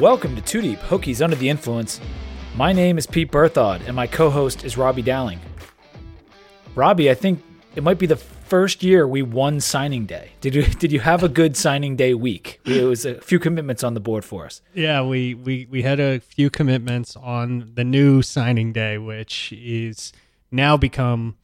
Welcome to Two Deep Hokies Under the Influence. My name is Pete Berthod, and my co host is Robbie Dowling. Robbie, I think it might be the first year we won signing day. Did you did you have a good signing day week? It was a few commitments on the board for us. Yeah, we we we had a few commitments on the new signing day, which is now become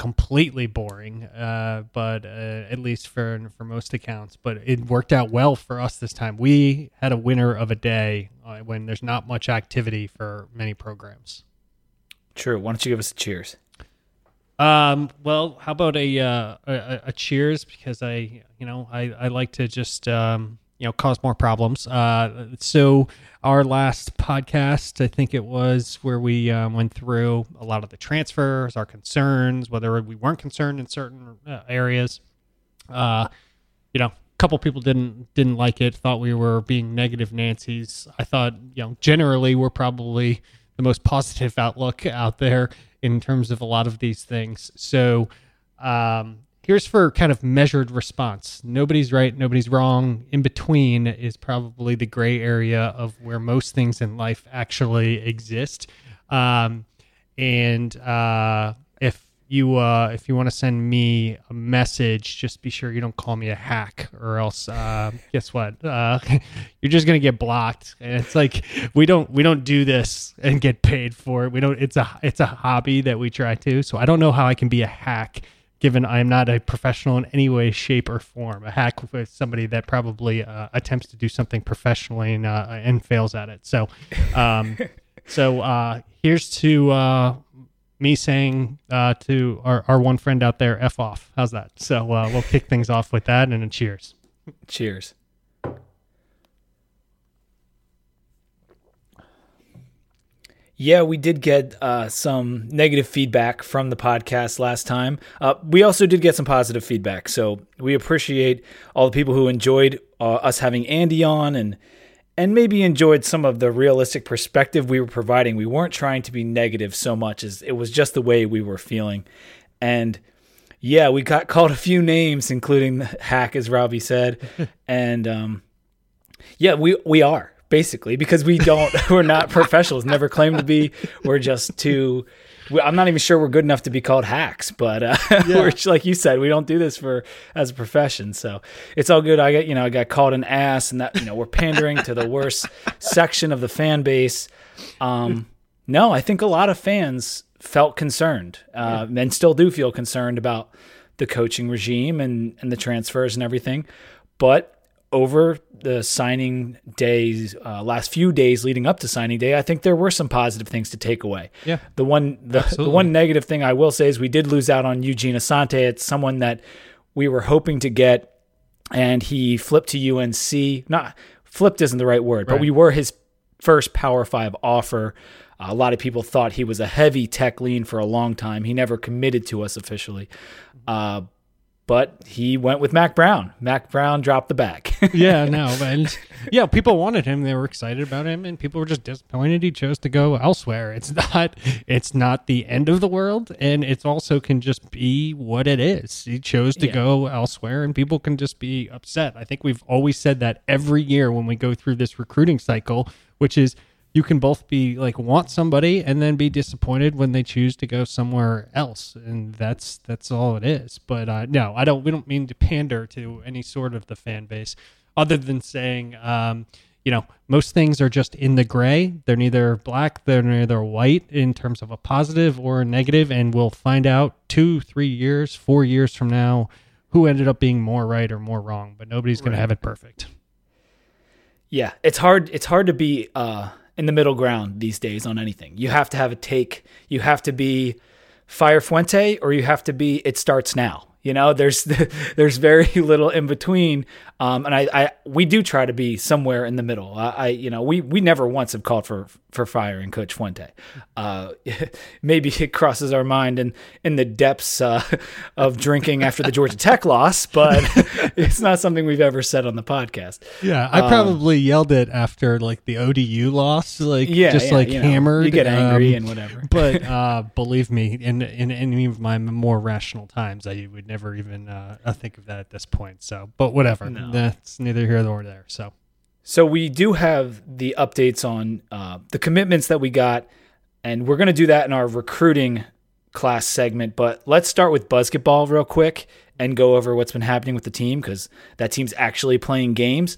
completely boring. Uh, but uh, at least for for most accounts, but it worked out well for us this time. We had a winner of a day uh, when there's not much activity for many programs. True. Why don't you give us a cheers? Um, well, how about a, uh, a, a cheers because I, you know, I, I like to just um, you know cause more problems. Uh, so our last podcast, I think it was where we um, went through a lot of the transfers, our concerns, whether we weren't concerned in certain uh, areas. Uh, you know, a couple people didn't didn't like it, thought we were being negative Nancy's. I thought, you know, generally we're probably the most positive outlook out there in terms of a lot of these things. So um, here's for kind of measured response. Nobody's right, nobody's wrong. In between is probably the gray area of where most things in life actually exist. Um, and uh, if you uh, if you want to send me a message, just be sure you don't call me a hack, or else uh, guess what? Uh, you're just gonna get blocked. And it's like we don't we don't do this and get paid for it. We don't. It's a it's a hobby that we try to. So I don't know how I can be a hack, given I am not a professional in any way, shape, or form. A hack with somebody that probably uh, attempts to do something professionally and uh, and fails at it. So, um, so uh, here's to uh, me saying uh, to our, our one friend out there, F off. How's that? So uh, we'll kick things off with that and a cheers. Cheers. Yeah, we did get uh, some negative feedback from the podcast last time. Uh, we also did get some positive feedback, so we appreciate all the people who enjoyed uh, us having Andy on and and maybe enjoyed some of the realistic perspective we were providing. We weren't trying to be negative so much as it was just the way we were feeling. And yeah, we got called a few names, including hack, as Robbie said, and um, yeah, we we are basically because we don't we're not professionals. Never claim to be. We're just too i'm not even sure we're good enough to be called hacks but uh, yeah. like you said we don't do this for as a profession. So it's all good. I got you know i got called an ass and that you know we're pandering to the worst section of the fan base. Um no i think a lot of fans felt concerned uh, yeah. and still do feel concerned about the coaching regime and and the transfers and everything. But over the signing days, uh, last few days leading up to signing day, I think there were some positive things to take away. Yeah. The one, the, the one negative thing I will say is we did lose out on Eugene Asante. It's someone that we were hoping to get, and he flipped to UNC. Not flipped isn't the right word, right. but we were his first Power Five offer. Uh, a lot of people thought he was a heavy tech lean for a long time. He never committed to us officially. Uh, but he went with Mack Brown. Mack Brown dropped the bag. yeah, no, and yeah, people wanted him. They were excited about him, and people were just disappointed he chose to go elsewhere. It's not, it's not the end of the world, and it also can just be what it is. He chose to yeah. go elsewhere, and people can just be upset. I think we've always said that every year when we go through this recruiting cycle, which is you can both be like want somebody and then be disappointed when they choose to go somewhere else and that's that's all it is. But uh, no i don't we don't mean to pander to any sort of the fan base other than saying um, you know most things are just in the gray. They're neither black they're neither white in terms of a positive or a negative and we'll find out two three years four years from now who ended up being more right or more wrong but nobody's going to have it perfect. Yeah it's hard it's hard to be uh in the middle ground these days on anything. You have to have a take. You have to be Fire Fuente or you have to be It Starts Now. You know, there's there's very little in between, um, and I, I we do try to be somewhere in the middle. I, I, you know we we never once have called for for firing Coach Fuente. Uh, maybe it crosses our mind in in the depths uh, of drinking after the Georgia Tech loss, but it's not something we've ever said on the podcast. Yeah, I um, probably yelled it after like the ODU loss, like yeah, just yeah, like you know, hammered. You get angry um, and whatever. But uh, believe me, in in any of my more rational times, I would never even uh, think of that at this point. So, but whatever. No. That's neither here nor there. So, So we do have the updates on uh, the commitments that we got, and we're going to do that in our recruiting class segment. But let's start with basketball real quick and go over what's been happening with the team because that team's actually playing games.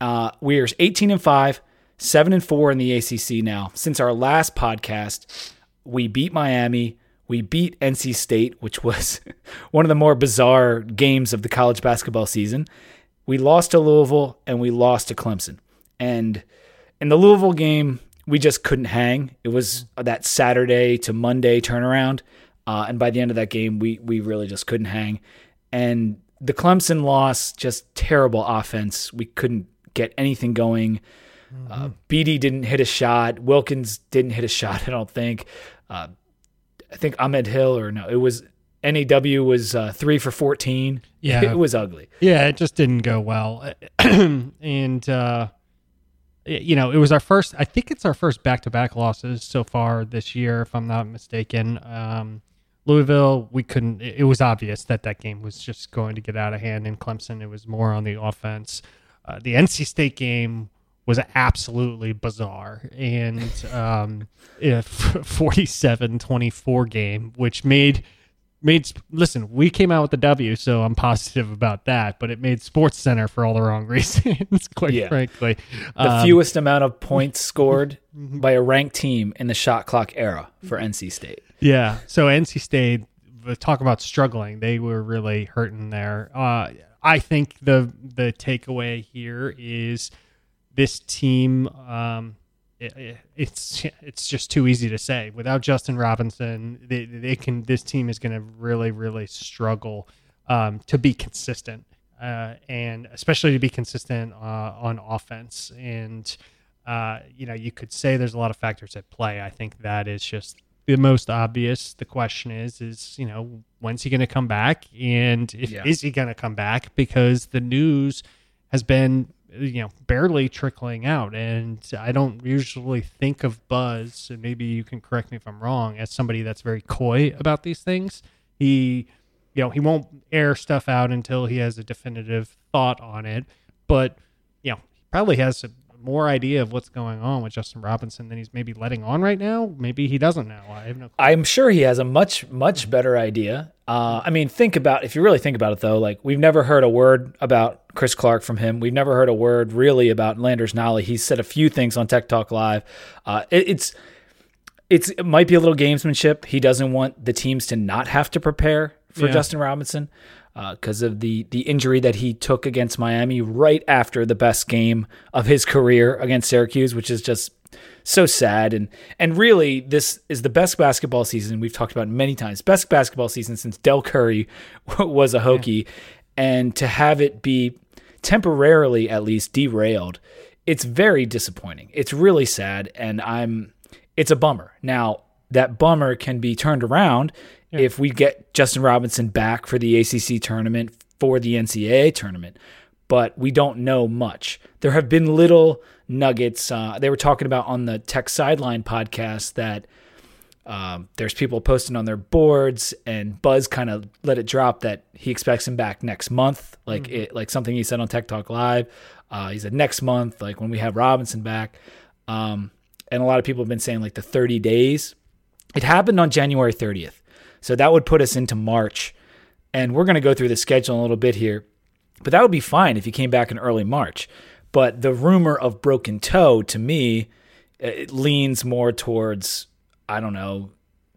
Uh, we're 18 and five, seven and four in the ACC now. Since our last podcast, we beat Miami. We beat NC State, which was one of the more bizarre games of the college basketball season. We lost to Louisville and we lost to Clemson. And in the Louisville game, we just couldn't hang. It was that Saturday to Monday turnaround. Uh, and by the end of that game, we we really just couldn't hang. And the Clemson loss, just terrible offense. We couldn't get anything going. Mm-hmm. Uh, Beatty didn't hit a shot. Wilkins didn't hit a shot. I don't think. Uh, I think Ahmed Hill or no, it was NAW was uh, three for fourteen. Yeah, it was ugly. Yeah, it just didn't go well, and uh, you know, it was our first. I think it's our first back-to-back losses so far this year, if I'm not mistaken. Um, Louisville, we couldn't. It was obvious that that game was just going to get out of hand. In Clemson, it was more on the offense. Uh, the NC State game was absolutely bizarre and um, a 47-24 game, which made made listen we came out with the w so i'm positive about that but it made sports center for all the wrong reasons quite yeah. frankly. The um, fewest amount of points scored by a ranked team in the shot clock era for nc state. Yeah so nc state talk about struggling they were really hurting there. Uh, i think the the takeaway here is this team um, it, it's it's just too easy to say. Without Justin Robinson, they, they can. This team is going to really, really struggle um, to be consistent, uh, and especially to be consistent uh, on offense. And uh, you know, you could say there's a lot of factors at play. I think that is just the most obvious. The question is, is you know, when's he going to come back, and if yeah. is he going to come back? Because the news has been you know barely trickling out. And i don't usually think of buzz and maybe you can correct me if i'm wrong as somebody that's very coy about these things. He you know he won't air stuff out until he has a definitive thought on it. But you know he probably has a more idea of what's going on with Justin Robinson than he's maybe letting on right now. Maybe he doesn't know. I have no. Clue. I'm sure he has a much much better idea. Uh, I mean, think about if you really think about it though. Like we've never heard a word about Chris Clark from him. We've never heard a word really about Landers Nolley. He's said a few things on Tech Talk Live. Uh, it, it's it's it might be a little gamesmanship. He doesn't want the teams to not have to prepare for yeah. Justin Robinson because uh, of the the injury that he took against Miami right after the best game of his career against Syracuse, which is just so sad. And and really this is the best basketball season we've talked about many times. Best basketball season since Dell Curry was a Hokie yeah. and to have it be temporarily at least derailed it's very disappointing. It's really sad and I'm it's a bummer. Now that bummer can be turned around yeah. if we get Justin Robinson back for the ACC tournament, for the NCAA tournament. But we don't know much. There have been little nuggets. Uh, they were talking about on the Tech Sideline podcast that um, there's people posting on their boards, and Buzz kind of let it drop that he expects him back next month, like mm-hmm. it, like something he said on Tech Talk Live. Uh, he said next month, like when we have Robinson back. Um, and a lot of people have been saying like the 30 days. It happened on January 30th. So that would put us into March. And we're going to go through the schedule a little bit here. But that would be fine if you came back in early March. But the rumor of broken toe to me it leans more towards I don't know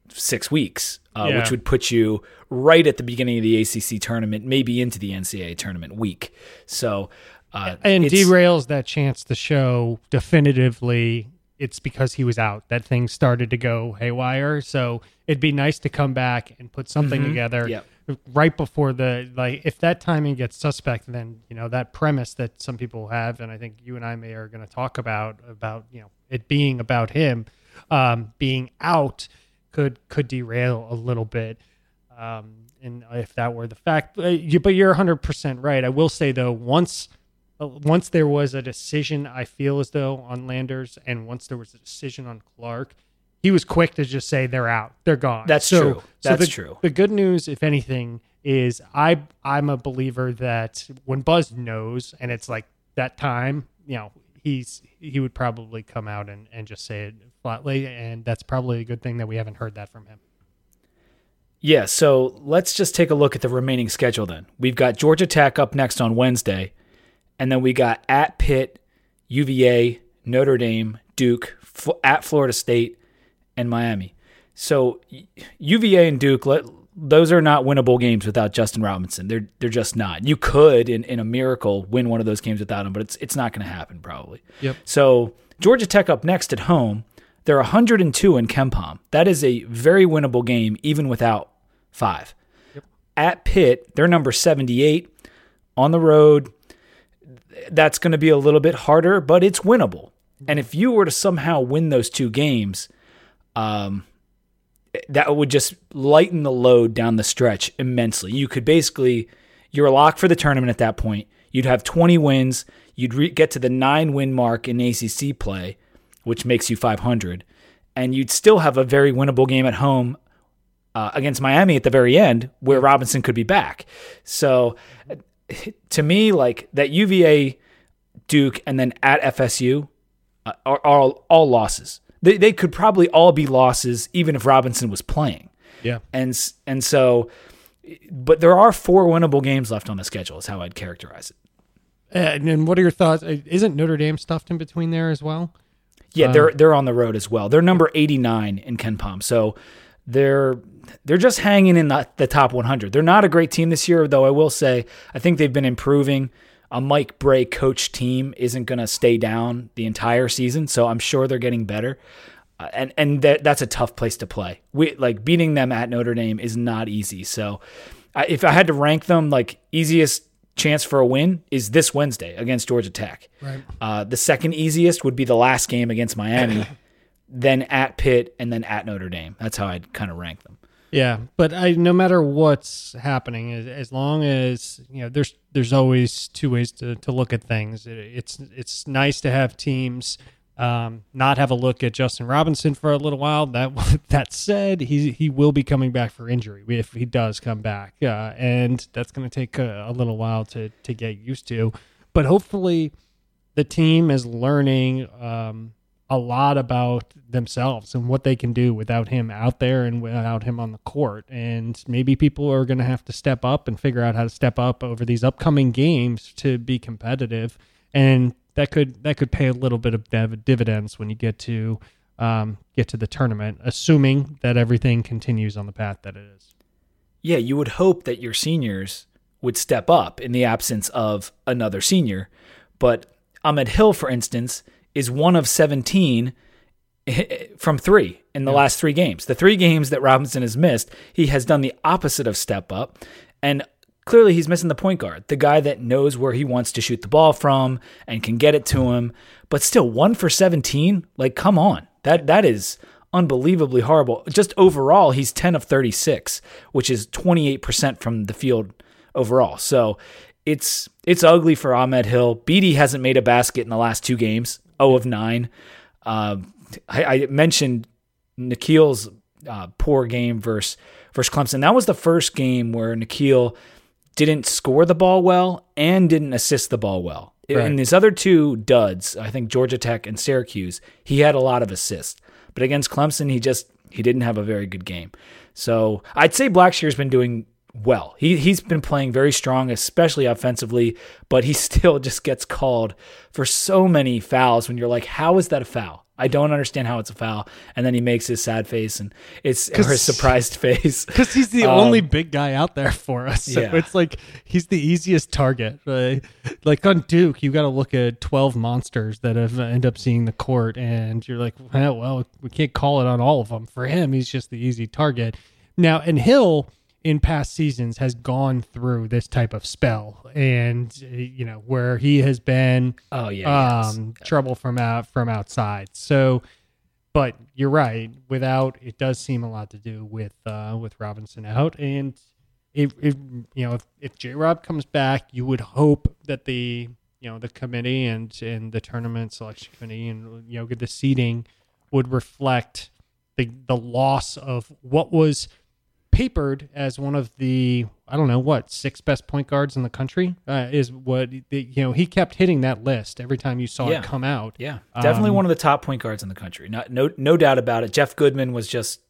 six weeks, uh, yeah. which would put you right at the beginning of the ACC tournament, maybe into the NCAA tournament week. So uh, and derails that chance to show definitively it's because he was out that things started to go haywire. So it'd be nice to come back and put something mm-hmm. together yep. right before the like. If that timing gets suspect, then you know that premise that some people have, and I think you and I may are going to talk about about you know it being about him um, being out could could derail a little bit. Um, and if that were the fact, but, you, but you're 100 percent right. I will say though, once Uh, once there was a decision, I feel as though on Landers, and once there was a decision on Clark, he was quick to just say they're out, they're gone. That's so, true. That's so the, true. The good news, if anything, is I I'm a believer that when Buzz knows, and it's like that time, you know, he's he would probably come out and, and just say it flatly, and that's probably a good thing that we haven't heard that from him. Yeah, so let's just take a look at the remaining schedule then. We've got Georgia Tech up next on Wednesday, and then we got at Pitt, UVA, Notre Dame, Duke, at Florida State, and Miami. So UVA and Duke, let, those are not winnable games without Justin Robinson. They're they're just not. You could, in, in a miracle, win one of those games without him, but it's it's not going to happen probably. Yep. So Georgia Tech up next at home. They're 102 in KenPom. That is a very winnable game, even without five. Yep. At Pitt, they're number 78 on the road. That's going to be a little bit harder, but it's winnable. And if you were to somehow win those two games, um, that would just lighten the load down the stretch immensely. You could basically, you're a lock for the tournament at that point. You'd have 20 wins. You'd re- get to the nine win mark in ACC play, which makes you 500. And you'd still have a very winnable game at home uh, against Miami at the very end, where Robinson could be back. So, to me, like that UVA, Duke, and then at FSU uh, are, are all, losses. They they could probably all be losses, even if Robinson was playing. Yeah, and and so, but there are four winnable games left on the schedule. Is how I'd characterize it. And, and what are your thoughts? Isn't Notre Dame stuffed in between there as well? Yeah, they're uh, they're on the road as well. They're number eighty nine in KenPom, so they're they're just hanging in the, the top 100. They're not a great team this year, though. I will say I think they've been improving. A Mike Brey coach team isn't going to stay down the entire season, so I'm sure they're getting better. Uh, and and that, that's a tough place to play. We like beating them at Notre Dame is not easy. So I, if I had to rank them, like easiest chance for a win is this Wednesday against Georgia Tech. Right. Uh, the second easiest would be the last game against Miami, then at Pitt, and then at Notre Dame. That's how I'd kind of rank them. Yeah, but I no matter what's happening, as, as long as you know, there's there's always two ways to, to look at things. It, it's it's nice to have teams um, not have a look at Justin Robinson for a little while. That that said, he he will be coming back for injury if he does come back, uh, and that's going to take a, a, little while to to get used to. But hopefully, the team is learning. Um, a lot about themselves and what they can do without him out there and without him on the court. And maybe people are going to have to step up and figure out how to step up over these upcoming games to be competitive. And that could that could pay a little bit of dev- dividends when you get to um, get to the tournament, assuming that everything continues on the path that it is. Yeah, you would hope that your seniors would step up in the absence of another senior, but Ahmed Hill, for instance, is one of 17 from three in the yeah. last three games. The three games that Robinson has missed, he has done the opposite of step up. And clearly he's missing the point guard, the guy that knows where he wants to shoot the ball from and can get it to him. But still, one for 17? Like, come on. That That is unbelievably horrible. Just overall, he's 10 of 36, which is 28% from the field overall. So it's it's ugly for Ahmed Hill. Beatty hasn't made a basket in the last two games. 0 of 9. Uh, I, I, mentioned Nickeil's uh, poor game versus, versus Clemson. That was the first game where Nikhil didn't score the ball well and didn't assist the ball well. Right. In his other two duds, I think Georgia Tech and Syracuse, he had a lot of assists. But against Clemson, he just he didn't have a very good game. So I'd say Blackshear's been doing well. He he's been playing very strong, especially offensively, but he still just gets called for so many fouls when you're like, how is that a foul? I don't understand how it's a foul. And then he makes his sad face and it's or his surprised face. Because he's the um, only big guy out there for us. So yeah. it's like he's the easiest target. Right? Like on Duke, you got to look at 12 monsters that have end up seeing the court. And you're like, well, well, we can't call it on all of them. For him, he's just the easy target. Now, and Hill in past seasons has gone through this type of spell and you know where he has been oh yeah um trouble from out from outside. So but you're right. Without it does seem a lot to do with uh with robinson out. And if, if you know if, if j-rob comes back you would hope that the you know the committee and and the tournament selection committee and you know the seating would reflect the the loss of what was papered as one of the I don't know what six best point guards in the country uh, is what you know he kept hitting that list every time you saw Yeah. it come out. Yeah, definitely Um, one of the top point guards in the country. Not no no doubt about it. Jeff Goodman was just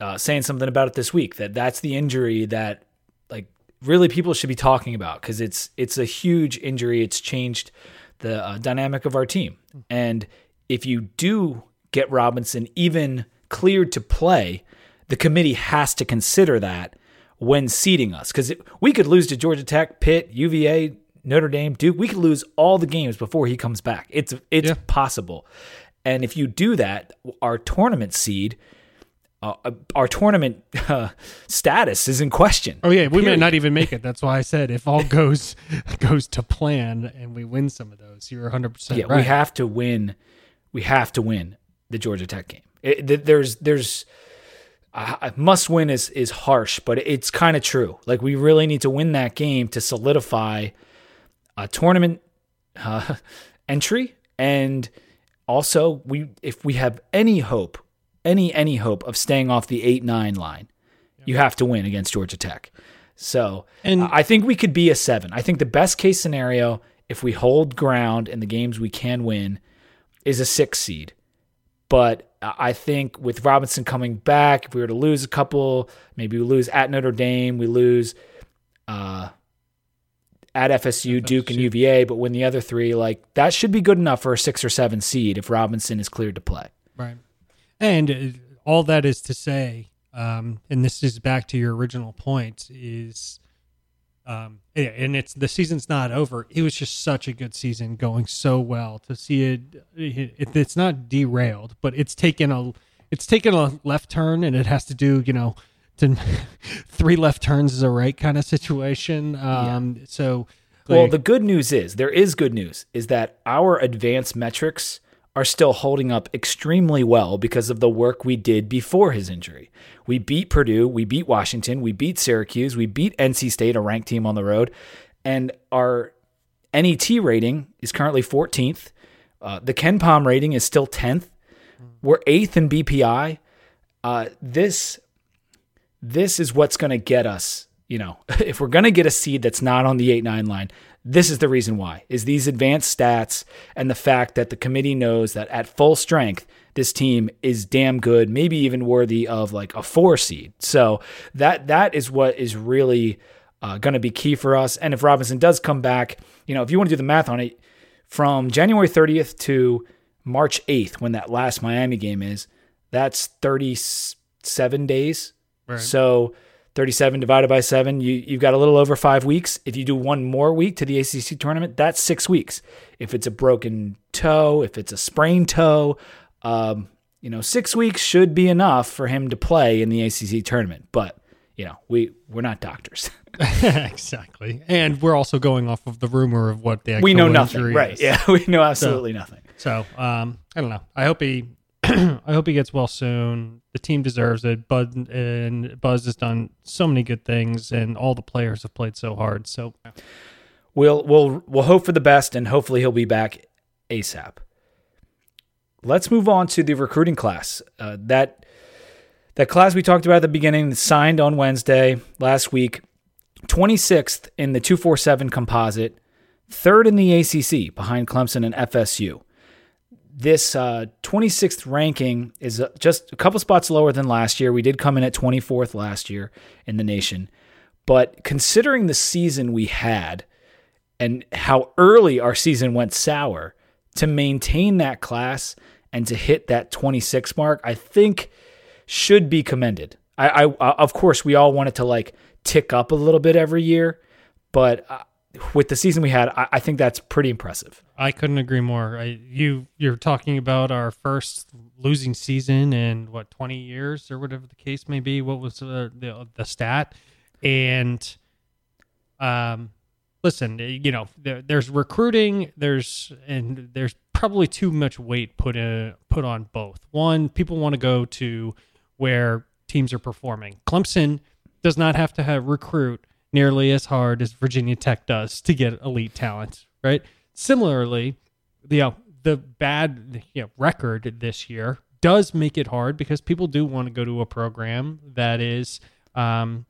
uh, saying something about it this week that that's the injury that like really people should be talking about because it's it's a huge injury. It's changed the uh, dynamic of our team. And if you do get Robinson even cleared to play, the committee has to consider that when seeding us because we could lose to Georgia Tech, Pitt, UVA, Notre Dame, Duke. We could lose all the games before he comes back. It's it's Yeah. possible. And if you do that, our tournament seed, uh, our tournament uh, status is in question. Oh yeah, we may not even make it. That's why I said if all goes goes to plan and we win some of those, you're 100 percent Yeah, right. we have to win. We have to win the Georgia Tech game. It, th- there's there's uh, must win is is harsh, but it's kind of true. Like we really need to win that game to solidify a tournament uh, entry, and also we if we have any hope, any any hope of staying off the eight nine line, you have to win against Georgia Tech. So And- I think we could be a seven. I think the best case scenario, if we hold ground in the games we can win, is a six seed. But I think with Robinson coming back, if we were to lose a couple, maybe we lose at Notre Dame, we lose uh, at FSU, Duke, and UVA, but win the other three, like that should be good enough for a six or seven seed if Robinson is cleared to play. Right. And uh, all that is to say, um, and this is back to your original point, is, um, yeah, and it's the season's not over. It was just such a good season, going so well to see it. it it's not derailed, but it's taken a it's taken a left turn, and it has to do, you know, to three left turns is a right kind of situation. Um, so. Well, like- the good news is there is good news is that our advanced metrics are still holding up extremely well because of the work we did before his injury. We beat Purdue, we beat Washington, we beat Syracuse, we beat NC State, a ranked team on the road, and our NET rating is currently 14th. Uh, the KenPom rating is still 10th. We're eighth in BPI. Uh, this this is what's going to get us you know if we're going to get a seed that's not on the 8-9 line this is the reason why is these advanced stats and the fact that the committee knows that at full strength this team is damn good maybe even worthy of like a four seed. So that that is what is really uh, going to be key for us. And if robinson does come back you know if you want to do the math on it from january 30th to march 8th when that last miami game is that's 37 days. Right. so 37 divided by 7, you, you've got a little over five weeks. If you do one more week to the ACC tournament, that's six weeks. If it's a broken toe, if it's a sprained toe, um, you know, six weeks should be enough for him to play in the ACC tournament. But, you know, we, we're not doctors. exactly. And we're also going off of the rumor of what the actual we know nothing. Right. is. Yeah. We know absolutely nothing. So um, I don't know. I hope he, I hope he gets well soon. The team deserves it. Bud and Buzz has done so many good things, and all the players have played so hard. So We'll we'll we'll hope for the best, and hopefully he'll be back ASAP. Let's move on to the recruiting class. Uh, that that class we talked about at the beginning signed on Wednesday last week, 26th in the 247 composite, third in the ACC behind Clemson and FSU. This uh, 26th ranking is uh, just a couple spots lower than last year. We did come in at 24th last year in the nation. But considering the season we had, and how early our season went sour to maintain that class and to hit that 26 mark, I think should be commended. I, I of course we all want it to like tick up a little bit every year, but uh, with the season we had, I, I think that's pretty impressive. I couldn't agree more. I, you you're talking about our first losing season in what 20 years or whatever the case may be. What was uh, the the stat? And um, listen, you know, there, there's recruiting. There's and there's probably too much weight put in put on both. One, people want to go to where teams are performing. Clemson does not have to have recruit nearly as hard as Virginia Tech does to get elite talent, right? Similarly, the uh, the bad you know, record this year does make it hard because people do want to go to a program that is, um,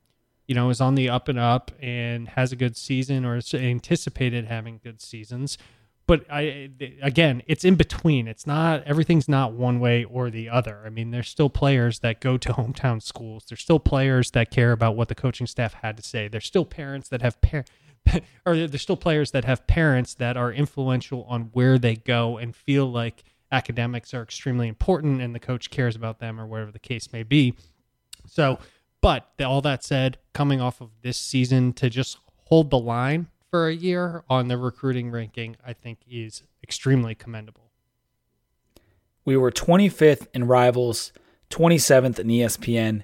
you know, is on the up and up and has a good season or is anticipated having good seasons. But I, again, it's in between. It's not everything's not one way or the other. I mean, there's still players that go to hometown schools. There's still players that care about what the coaching staff had to say. There's still parents that have par- or there's still players that have parents that are influential on where they go and feel like academics are extremely important and the coach cares about them or whatever the case may be. So, but all that said, coming off of this season to just hold the line for a year on the recruiting ranking, I think is extremely commendable. We were 25th in Rivals, 27th in ESPN,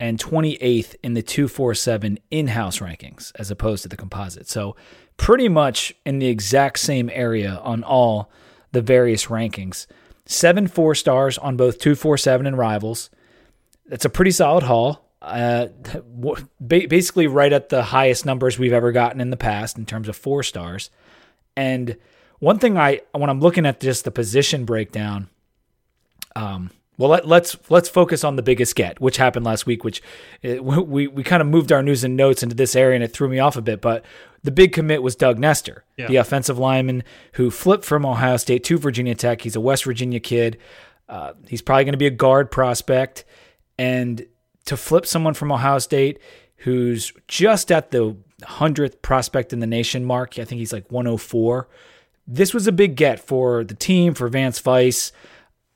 and 28th in the 247 in house rankings as opposed to the composite. So, pretty much in the exact same area on all the various rankings. Seven four stars on both 247 and Rivals. That's a pretty solid haul. Uh, basically, right at the highest numbers we've ever gotten in the past in terms of four stars. And one thing I, when I'm looking at just the position breakdown, um, well, let, us let's, let's focus on the biggest get, which happened last week. Which we we kind of moved our news and notes into this area, and it threw me off a bit. But the big commit was Doug Nester, yeah. the offensive lineman who flipped from Ohio State to Virginia Tech. He's a West Virginia kid. Uh, he's probably going to be a guard prospect, and to flip someone from Ohio State who's just at the hundredth prospect in the nation mark. I think he's like 104. This was a big get for the team for Vance Vice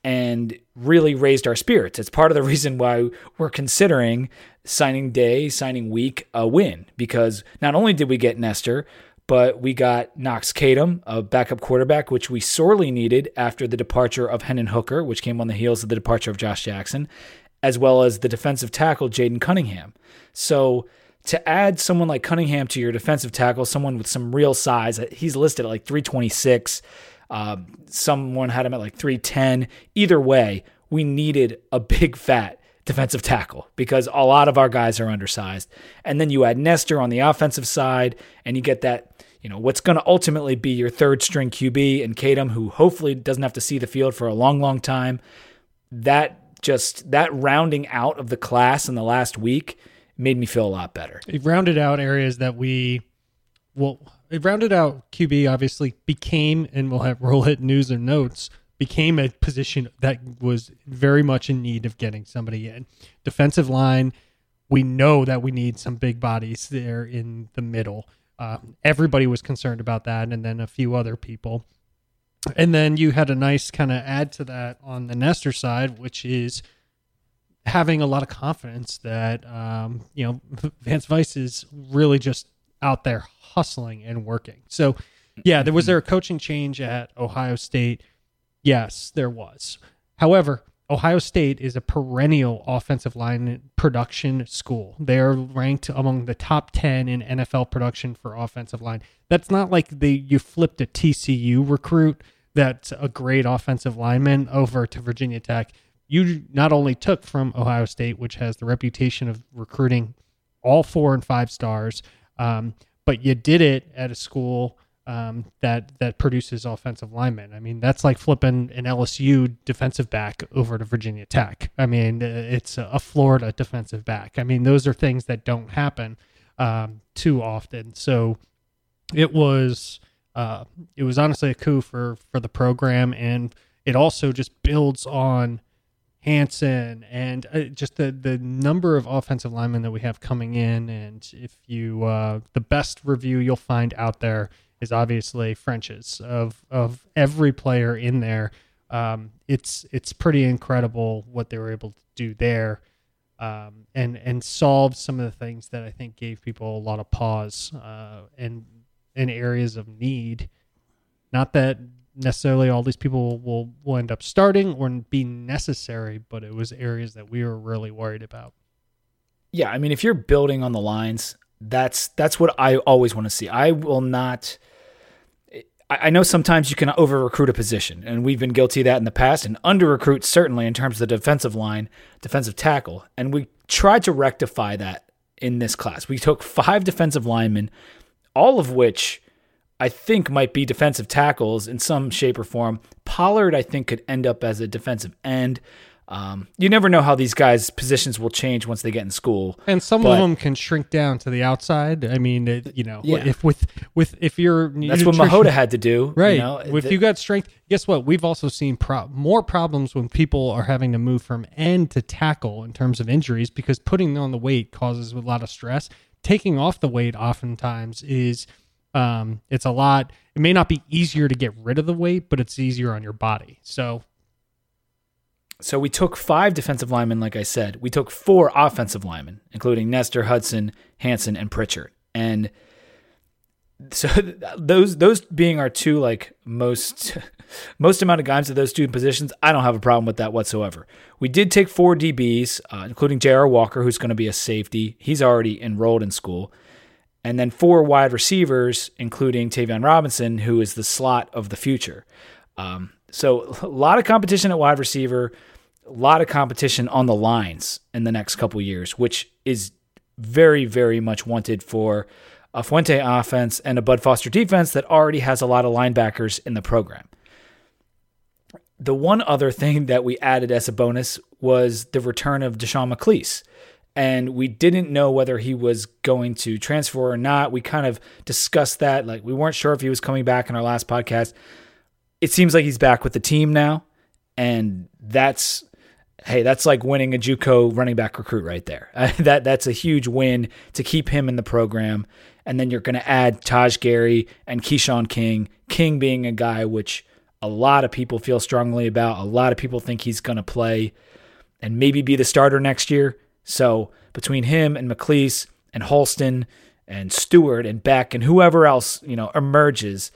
and really raised our spirits. It's part of the reason why we're considering signing day, signing week a win because not only did we get Nester, but we got Knox Kadum, a backup quarterback, which we sorely needed after the departure of Hendon Hooker, which came on the heels of the departure of Josh Jackson, as well as the defensive tackle Jaden Cunningham. So to add someone like Cunningham to your defensive tackle, someone with some real size, he's listed at like 326. Um, someone had him at like 310. Either way, we needed a big fat defensive tackle because a lot of our guys are undersized. And then you add Nester on the offensive side, and you get that, you know, what's going to ultimately be your third string QB and Kadum, who hopefully doesn't have to see the field for a long, long time. That just that rounding out of the class in the last week made me feel a lot better. It rounded out areas that we well it rounded out QB obviously became and we'll have roll hit news or notes became a position that was very much in need of getting somebody in. Defensive line, we know that we need some big bodies there in the middle. Uh, everybody was concerned about that, and then a few other people. And then you had a nice kind of add to that on the Nester side, which is having a lot of confidence that um, you know Vance Vice is really just out there hustling and working. So, yeah, there was there a coaching change at Ohio State. Yes, there was. However, Ohio State is a perennial offensive line production school. They're ranked among the top 10 in NFL production for offensive line. That's not like the you flipped a TCU recruit that's a great offensive lineman over to Virginia Tech. You not only took from Ohio State, which has the reputation of recruiting all four and five stars, um, but you did it at a school um, that that produces offensive linemen. I mean, that's like flipping an LSU defensive back over to Virginia Tech. I mean, it's a Florida defensive back. I mean, those are things that don't happen um, too often. So it was uh, it was honestly a coup for for the program, and it also just builds on Hanson and uh, just the the number of offensive linemen that we have coming in. And if you uh, the best review you'll find out there is obviously French's of of every player in there. Um, it's it's pretty incredible what they were able to do there, um, and and solve some of the things that I think gave people a lot of pause uh, and in areas of need. Not that necessarily all these people will, will end up starting or be necessary, but it was areas that we were really worried about. Yeah, I mean, if you're building on the lines, that's that's what I always want to see. I will not. I know sometimes you can over recruit a position, and we've been guilty of that in the past, and under recruit certainly in terms of the defensive line, defensive tackle, and we tried to rectify that in this class. We took five defensive linemen, all of which I think might be defensive tackles in some shape or form. Pollard, I think, could end up as a defensive end. Um, you never know how these guys' positions will change once they get in school. And some But- of them can shrink down to the outside. I mean, it, you know, Yeah. if with with if you're That's what Mihota had to do. Right. You know? if Th- you got strength, guess what? We've also seen pro- more problems when people are having to move from end to tackle in terms of injuries because putting on the weight causes a lot of stress. Taking off the weight oftentimes is um, it's a lot. It may not be easier to get rid of the weight, but it's easier on your body. So So we took five defensive linemen, like I said. We took four offensive linemen, including Nester, Hudson, Hanson, and Pritchard. And so those those being our two like most most amount of guys at those two positions, I don't have a problem with that whatsoever. We did take four DBs, uh, including J.R. Walker, who's going to be a safety. He's already enrolled in school. And then four wide receivers, including Tavion Robinson, who is the slot of the future. Um, so a lot of competition at wide receiver, a lot of competition on the lines in the next couple years, which is very, very much wanted for a Fuente offense and a Bud Foster defense that already has a lot of linebackers in the program. The one other thing that we added as a bonus was the return of Deshawn McClease. And we didn't know whether he was going to transfer or not. We kind of discussed that. Like, we weren't sure if he was coming back in our last podcast it seems like he's back with the team now, and that's hey, that's like winning a JUCO running back recruit right there. that that's a huge win to keep him in the program, and then you're going to add Taj Gary and Keshawn King. King being a guy which a lot of people feel strongly about. A lot of people think he's going to play and maybe be the starter next year. So between him and McClease and Holston and Stewart and Beck and whoever else you know emerges,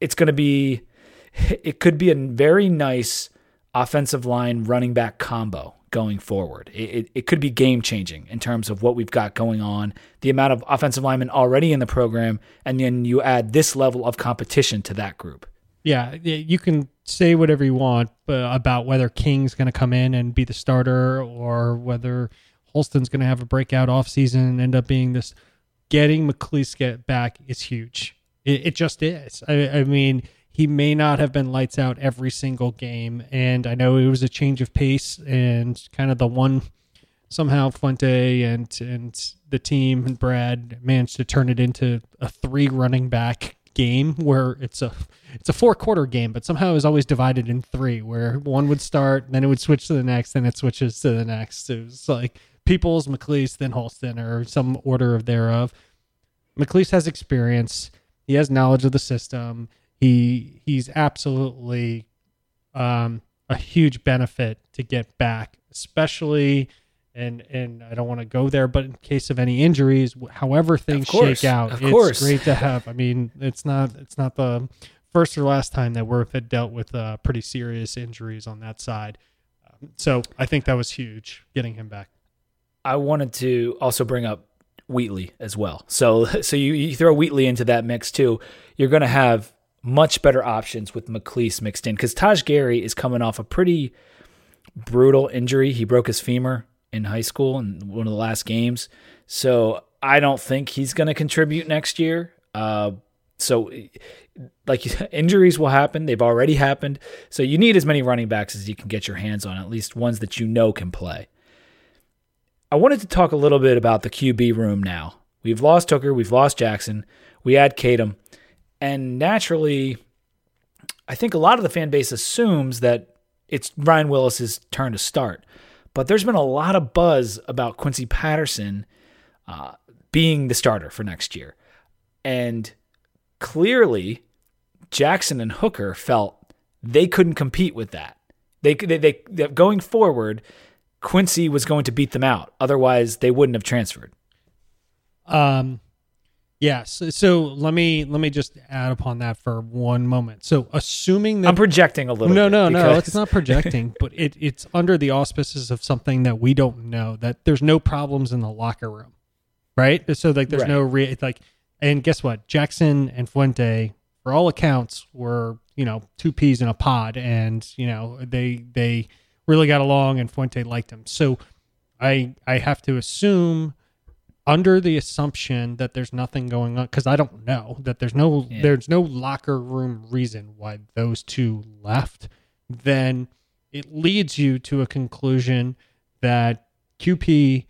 it's going to be it could be a very nice offensive line running back combo going forward. It, it, it could be game changing in terms of what we've got going on, the amount of offensive linemen already in the program, and then you add this level of competition to that group. yeah, you can say whatever you want uh, about whether King's going to come in and be the starter or whether Holston's going to have a breakout offseason and end up being this. Getting McClease get back is huge. It, it just is. I, I mean, he may not have been lights out every single game, and I know it was a change of pace and kind of the one somehow Fuente and and the team and Brad managed to turn it into a three running back game where it's a it's a four quarter game, but somehow it was always divided in three, where one would start, then it would switch to the next, then it switches to the next. It was like Peoples, McClease, then Holston, or some order of thereof. McClease has experience. He has knowledge of the system. He he's absolutely um, a huge benefit to get back, especially and and I don't want to go there, but in case of any injuries, however things course, shake out, of it's course. great to have. I mean, it's not it's not the first or last time that we've had dealt with uh, pretty serious injuries on that side. Um, so I think that was huge getting him back. I wanted to also bring up Wheatley as well. So so you, you throw Wheatley into that mix too. You're going to have much better options with McClease mixed in because Taj Gary is coming off a pretty brutal injury. He broke his femur in high school in one of the last games. So I don't think he's going to contribute next year. Uh, so, like injuries will happen. They've already happened. So you need as many running backs as you can get your hands on, at least ones that you know can play. I wanted to talk a little bit about the QB room now. We've lost Hooker, we've lost Jackson, we add Kadum, and naturally, I think a lot of the fan base assumes that it's Ryan Willis's turn to start. But there's been a lot of buzz about Quincy Patterson uh, being the starter for next year, and clearly, Jackson and Hooker felt they couldn't compete with that. They they, they, they going forward. Quincy was going to beat them out. Otherwise, they wouldn't have transferred. Um, yes. So let me let me just add upon that for one moment. So assuming that I'm projecting a little. no, bit no, no, it's not projecting, but it, it's under the auspices of something that we don't know. That there's no problems in the locker room, right? So like, there's Right. no re- like, and guess what? Jackson and Fuente, for all accounts, were you know two peas in a pod, and you know they they really got along, and Fuente liked him. So I I have to assume under the assumption that there's nothing going on because I don't know that there's no Yeah. there's no locker room reason why those two left, then it leads you to a conclusion that QP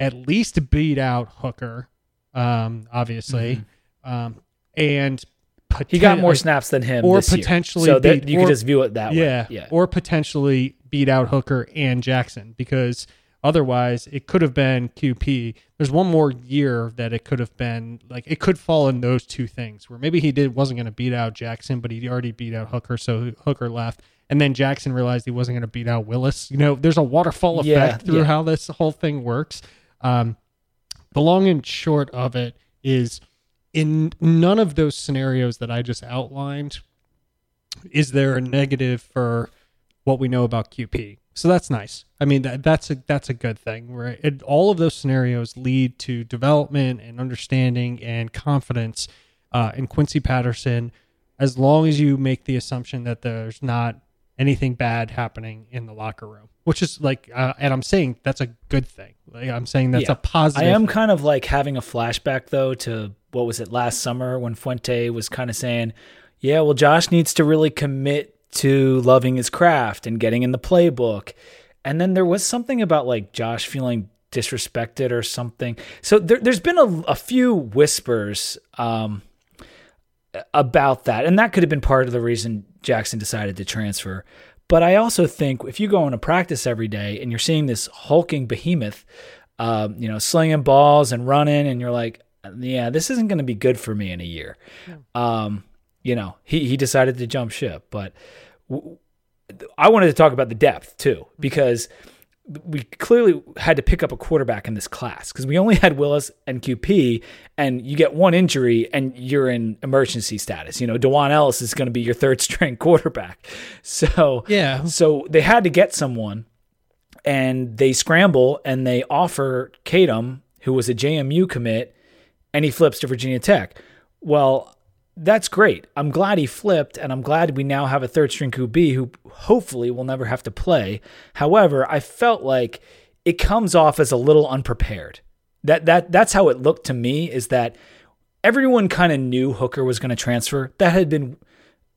at least beat out Hooker, um, obviously, um, and Mm-hmm. He got more snaps than him, or this year. potentially So that you or- could just view it that yeah, way. Yeah, or potentially beat out Hooker and Jackson because otherwise it could have been QP. There's one more year that it could have been like it could fall in those two things where maybe he did wasn't going to beat out Jackson, but he already beat out Hooker, so Hooker left. And then Jackson realized he wasn't going to beat out Willis. You know, there's a waterfall effect Yeah, through yeah. how this whole thing works. Um, the long and short of it is in none of those scenarios that I just outlined is there a negative for what we know about QP. So that's nice. I mean that, that's a that's a good thing. Right? It, all of those scenarios lead to development and understanding and confidence uh, in Quincy Patterson, as long as you make the assumption that there's not anything bad happening in the locker room, which is like, uh, and I'm saying that's a good thing. Like I'm saying that's Yeah. a positive. I am kind of like having a flashback though to what was it last summer when Fuente was kind of saying, "Yeah, well, Josh needs to really commit to loving his craft and getting in the playbook." And then there was something about like Josh feeling disrespected or something. So there, there's been a, a few whispers um, about that, and that could have been part of the reason Jackson decided to transfer. But I also think if you go into practice every day and you're seeing this hulking behemoth, um, you know, slinging balls and running, and you're like, yeah, this isn't going to be good for me in a year. Um, you know, he he decided to jump ship, but I wanted to talk about the depth too mm-hmm. because we clearly had to pick up a quarterback in this class because we only had Willis and QP, and you get one injury and you're in emergency status. You know, Dewan Ellis is going to be your third string quarterback. So Yeah. so they had to get someone, and they scramble and they offer Kadum, who was a JMU commit, and he flips to Virginia Tech. Well, that's great. I'm glad he flipped, and I'm glad we now have a third string QB who hopefully will never have to play. However, I felt like it comes off as a little unprepared. That that that's how it looked to me. Is that everyone kind of knew Hooker was going to transfer. That had been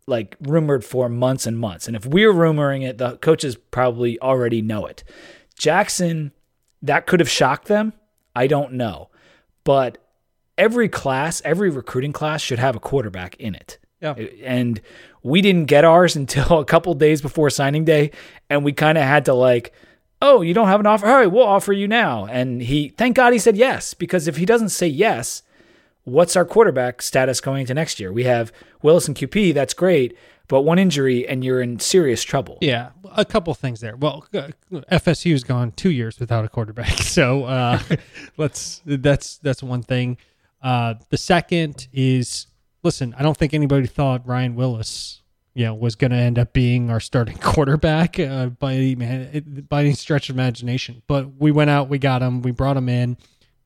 like rumored for months and months. And if we're rumoring it, the coaches probably already know it. Jackson, that could have shocked them. I don't know. But every class, every recruiting class should have a quarterback in it. Yeah. And we didn't get ours until a couple days before signing day. And we kind of had to like, oh, you don't have an offer? All right, we'll offer you now. And he, thank God he said yes, because if he doesn't say yes, what's our quarterback status going into next year? We have Willis and QP, that's great, but one injury and you're in serious trouble. Yeah, a couple things there. Well, FSU's gone two years without a quarterback, so uh, let's that's that's one thing. Uh, the second is listen. I don't think anybody thought Ryan Willis, you know, was going to end up being our starting quarterback uh, by any by any stretch of imagination. But we went out, we got him, we brought him in.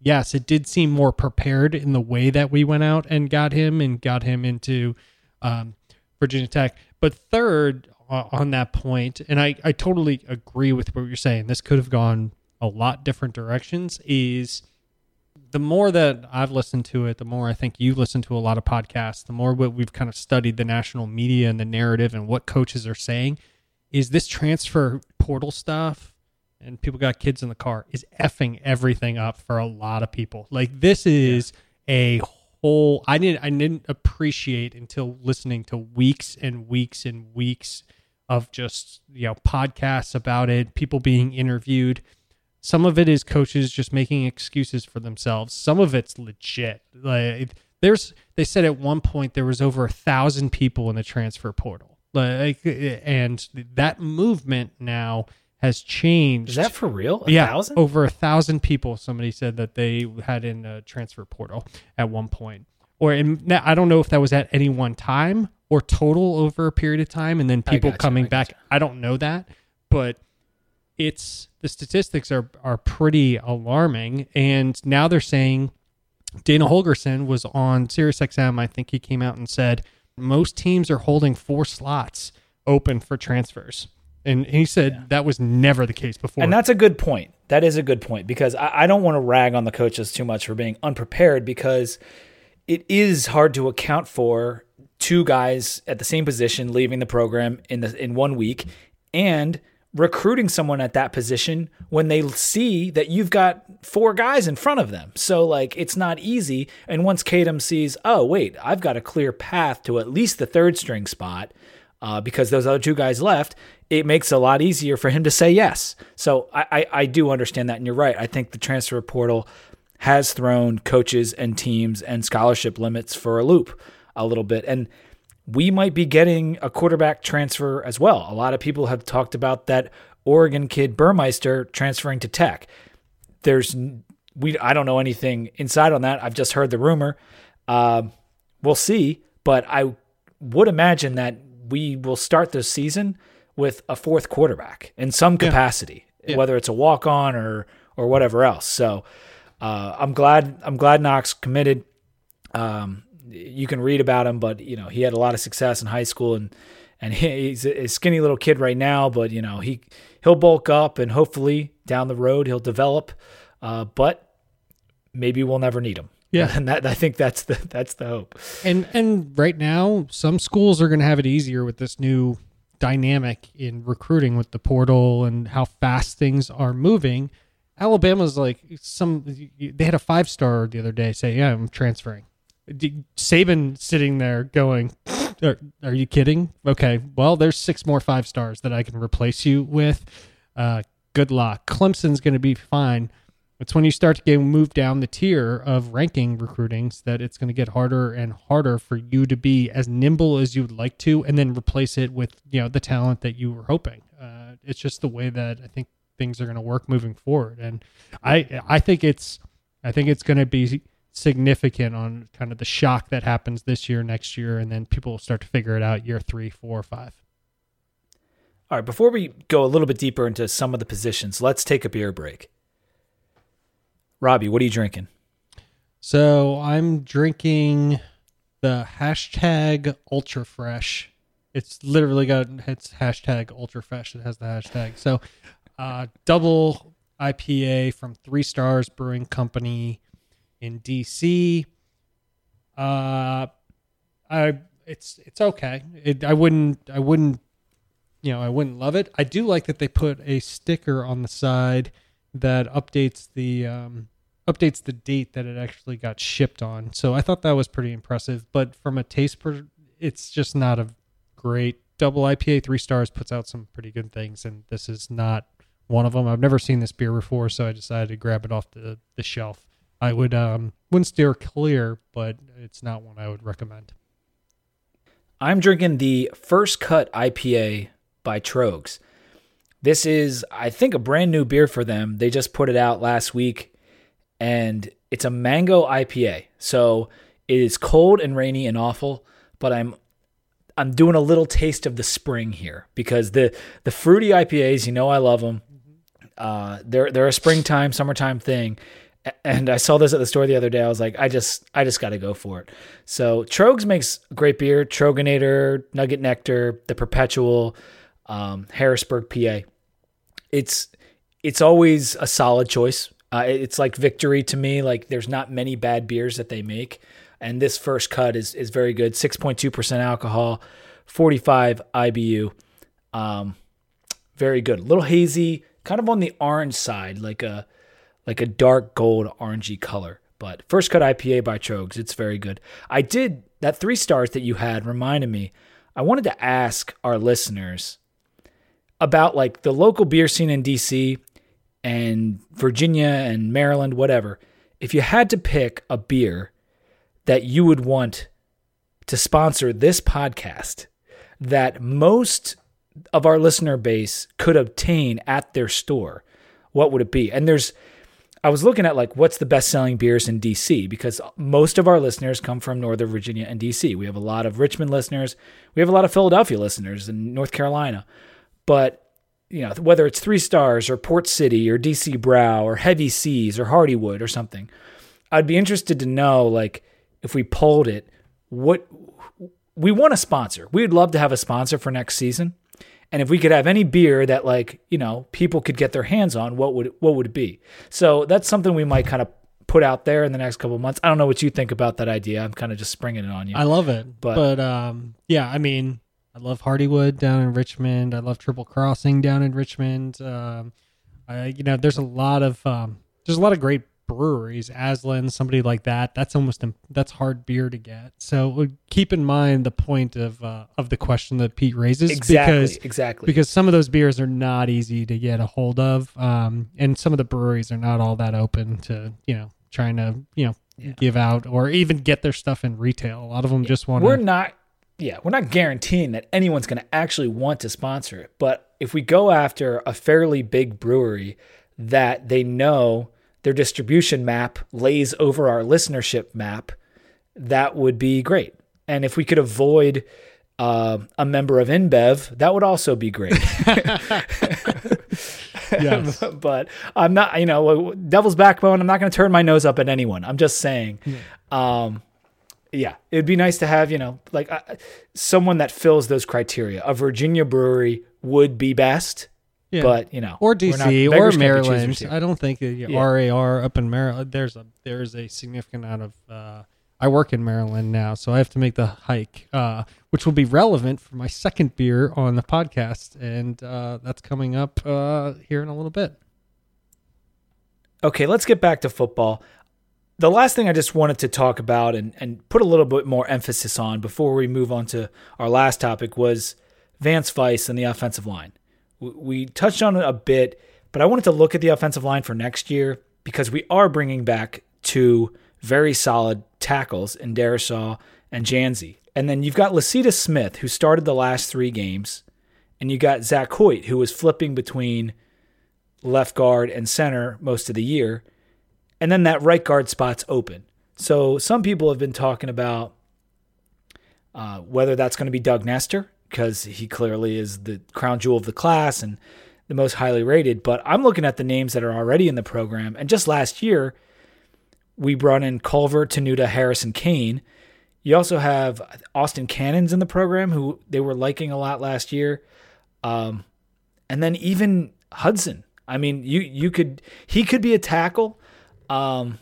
Yes, it did seem more prepared in the way that we went out and got him and got him into um, Virginia Tech. But third, uh, on that point, and I, I totally agree with what you're saying, this could have gone a lot different directions, is the more that I've listened to it, the more I think you've listened to a lot of podcasts, the more what we've kind of studied the national media and the narrative and what coaches are saying, is this transfer portal stuff and people got kids in the car is effing everything up for a lot of people. Like this is a whole I didn't I didn't appreciate until listening to weeks and weeks and weeks of just you know podcasts about it, people being interviewed. Some of it is coaches just making excuses for themselves. Some of it's legit. Like there's they said at one point there was over a thousand people in the transfer portal. Like and that movement now has changed. Is that for real? A yeah, thousand? over a thousand people. Somebody said that they had in a transfer portal at one point, or in, I don't know if that was at any one time or total over a period of time, and then people coming I back. I don't know that, but it's the statistics are are pretty alarming, and now they're saying Dana Holgorsen was on SiriusXM. I think he came out and said most teams are holding four slots open for transfers. And he said yeah. that was never the case before. And that's a good point. That is a good point because I, I don't want to rag on the coaches too much for being unprepared because it is hard to account for two guys at the same position leaving the program in the in one week and recruiting someone at that position when they see that you've got four guys in front of them. So like it's not easy. And once Kadum sees, oh wait, I've got a clear path to at least the third string spot uh, because those other two guys left, it makes it a lot easier for him to say yes. So I, I, I do understand that, and you're right. I think the transfer portal has thrown coaches and teams and scholarship limits for a loop a little bit, and we might be getting a quarterback transfer as well. A lot of people have talked about that Oregon kid Burmeister transferring to Tech. There's we I don't know anything inside on that. I've just heard the rumor. Uh, we'll see, but I would imagine that we will start the season with a fourth quarterback in some capacity, yeah. Yeah. whether it's a walk on or or whatever else. So uh, I'm glad I'm glad Knox committed. Um, you can read about him, but you know he had a lot of success in high school, and and he's a skinny little kid right now. But you know he he'll bulk up, and hopefully down the road he'll develop. Uh, but maybe we'll never need him. Yeah, and that I think that's the that's the hope. And and right now, some schools are going to have it easier with this new dynamic in recruiting with the portal and how fast things are moving. Alabama's like some they had a five star the other day say, "Yeah, I'm transferring." Saban sitting there going, are, are, you kidding? Okay, well, there's six more five stars that I can replace you with. Uh, good luck. Clemson's going to be fine. It's when you start to get moved down the tier of ranking recruitings that it's going to get harder and harder for you to be as nimble as you would like to, and then replace it with you know the talent that you were hoping. Uh, it's just the way that I think things are going to work moving forward, and I I think it's I think it's going to be significant on kind of the shock that happens this year, next year, and then people will start to figure it out year three, four, five. All right, before we go a little bit deeper into some of the positions, let's take a beer break. Robbie, what are you drinking? So I'm drinking the hashtag ultra fresh. It's literally got it's hashtag ultra fresh. It has the hashtag. So uh, double IPA from Three Stars Brewing Company in DC. Uh, I it's it's okay. It, I wouldn't I wouldn't you know I wouldn't love it. I do like that they put a sticker on the side that updates the um, updates the date that it actually got shipped on. So I thought that was pretty impressive. But from a taste, per, it's just not a great double IPA. Three stars puts out some pretty good things, and this is not one of them. I've never seen this beer before, so I decided to grab it off the the shelf. I would um wouldn't steer clear, but it's not one I would recommend. I'm drinking the first cut IPA by Tröegs. This is, I think, a brand new beer for them. They just put it out last week, and it's a mango IPA. So it is cold and rainy and awful, but I'm I'm doing a little taste of the spring here because the the fruity IPAs, you know, I love them. Uh, they're they're a springtime, summertime thing, and I saw this at the store the other day. I was like, I just, I just got to go for it. So Tröegs makes great beer: Troegenator, Nugget Nectar, the Perpetual, um, Harrisburg, PA. It's, it's always a solid choice. Uh, it's like victory to me. Like there's not many bad beers that they make, and this first cut is is very good. Six point two percent alcohol, forty five IBU. Um, very good. A little hazy, kind of on the orange side, like a like a dark gold orangey color. But first cut IPA by Tröegs, it's very good. I did that three stars that you had reminded me. I wanted to ask our listeners about like the local beer scene in DC and Virginia and Maryland, whatever. If you had to pick a beer that you would want to sponsor this podcast that most of our listener base could obtain at their store, what would it be? And there's I was looking at like what's the best selling beers in DC because most of our listeners come from Northern Virginia and DC. We have a lot of Richmond listeners, we have a lot of Philadelphia listeners in North Carolina. But you know, whether it's 3 stars or Port City or DC Brau or Heavy Seas or Hardywood or something. I'd be interested to know like if we polled it what we want a sponsor. We would love to have a sponsor for next season. And if we could have any beer that like, you know, people could get their hands on, what would what would it be? So that's something we might kind of put out there in the next couple of months. I don't know what you think about that idea. I'm kind of just springing it on you. I love it. But- But, um, yeah, I mean, I love Hardywood down in Richmond. I love Triple Crossing down in Richmond. Um, I, you know, there's a lot of um, there's a lot of great breweries. Aslin, somebody like that. That's almost that's hard beer to get. So uh, keep in mind the point of uh, of the question that Pete raises exactly, because exactly. because some of those beers are not easy to get a hold of, um, and some of the breweries are not all that open to you know trying to you know Yeah. give out or even get their stuff in retail. A lot of them just want we're not yeah we're not guaranteeing that anyone's going to actually want to sponsor it but if we go after a fairly big brewery that they know their distribution map lays over our listenership map that would be great and if we could avoid uh, a member of InBev, that would also be great. Yes. but I'm not, you know, devil's backbone. I'm not going to turn my nose up at anyone. I'm just saying, um, yeah, it'd be nice to have, you know, like uh, someone that fills those criteria. A Virginia brewery would be best, Yeah. but you know, or we're not- DC or beggars can't be Maryland. I don't think Yeah. RAR up in Maryland. There's a there's a significant amount of. Uh, I work in Maryland now, so I have to make the hike, uh, which will be relevant for my second beer on the podcast, and uh, that's coming up uh, here in a little bit. Okay, let's get back to football. The last thing I just wanted to talk about and, and put a little bit more emphasis on before we move on to our last topic was Vance Vice and the offensive line. We, touched on it a bit, but I wanted to look at the offensive line for next year because we are bringing back two very solid tackles in Darrisaw and Dzansi. And then you've got Lecitus Smith, who started the last three games, and you got Zach Hoyt, who was flipping between left guard and center most of the year. And then that right guard spot's open. So some people have been talking about uh, whether that's going to be Doug Nester, because he clearly is the crown jewel of the class and the most highly rated. But I'm looking at the names that are already in the program. And just last year, we brought in Culver, Tenuta, Harrison, Kane. You also have Austin Cannons in the program, who they were liking a lot last year. Um, and then even Hudson. I mean, you you could he could be a tackle, um,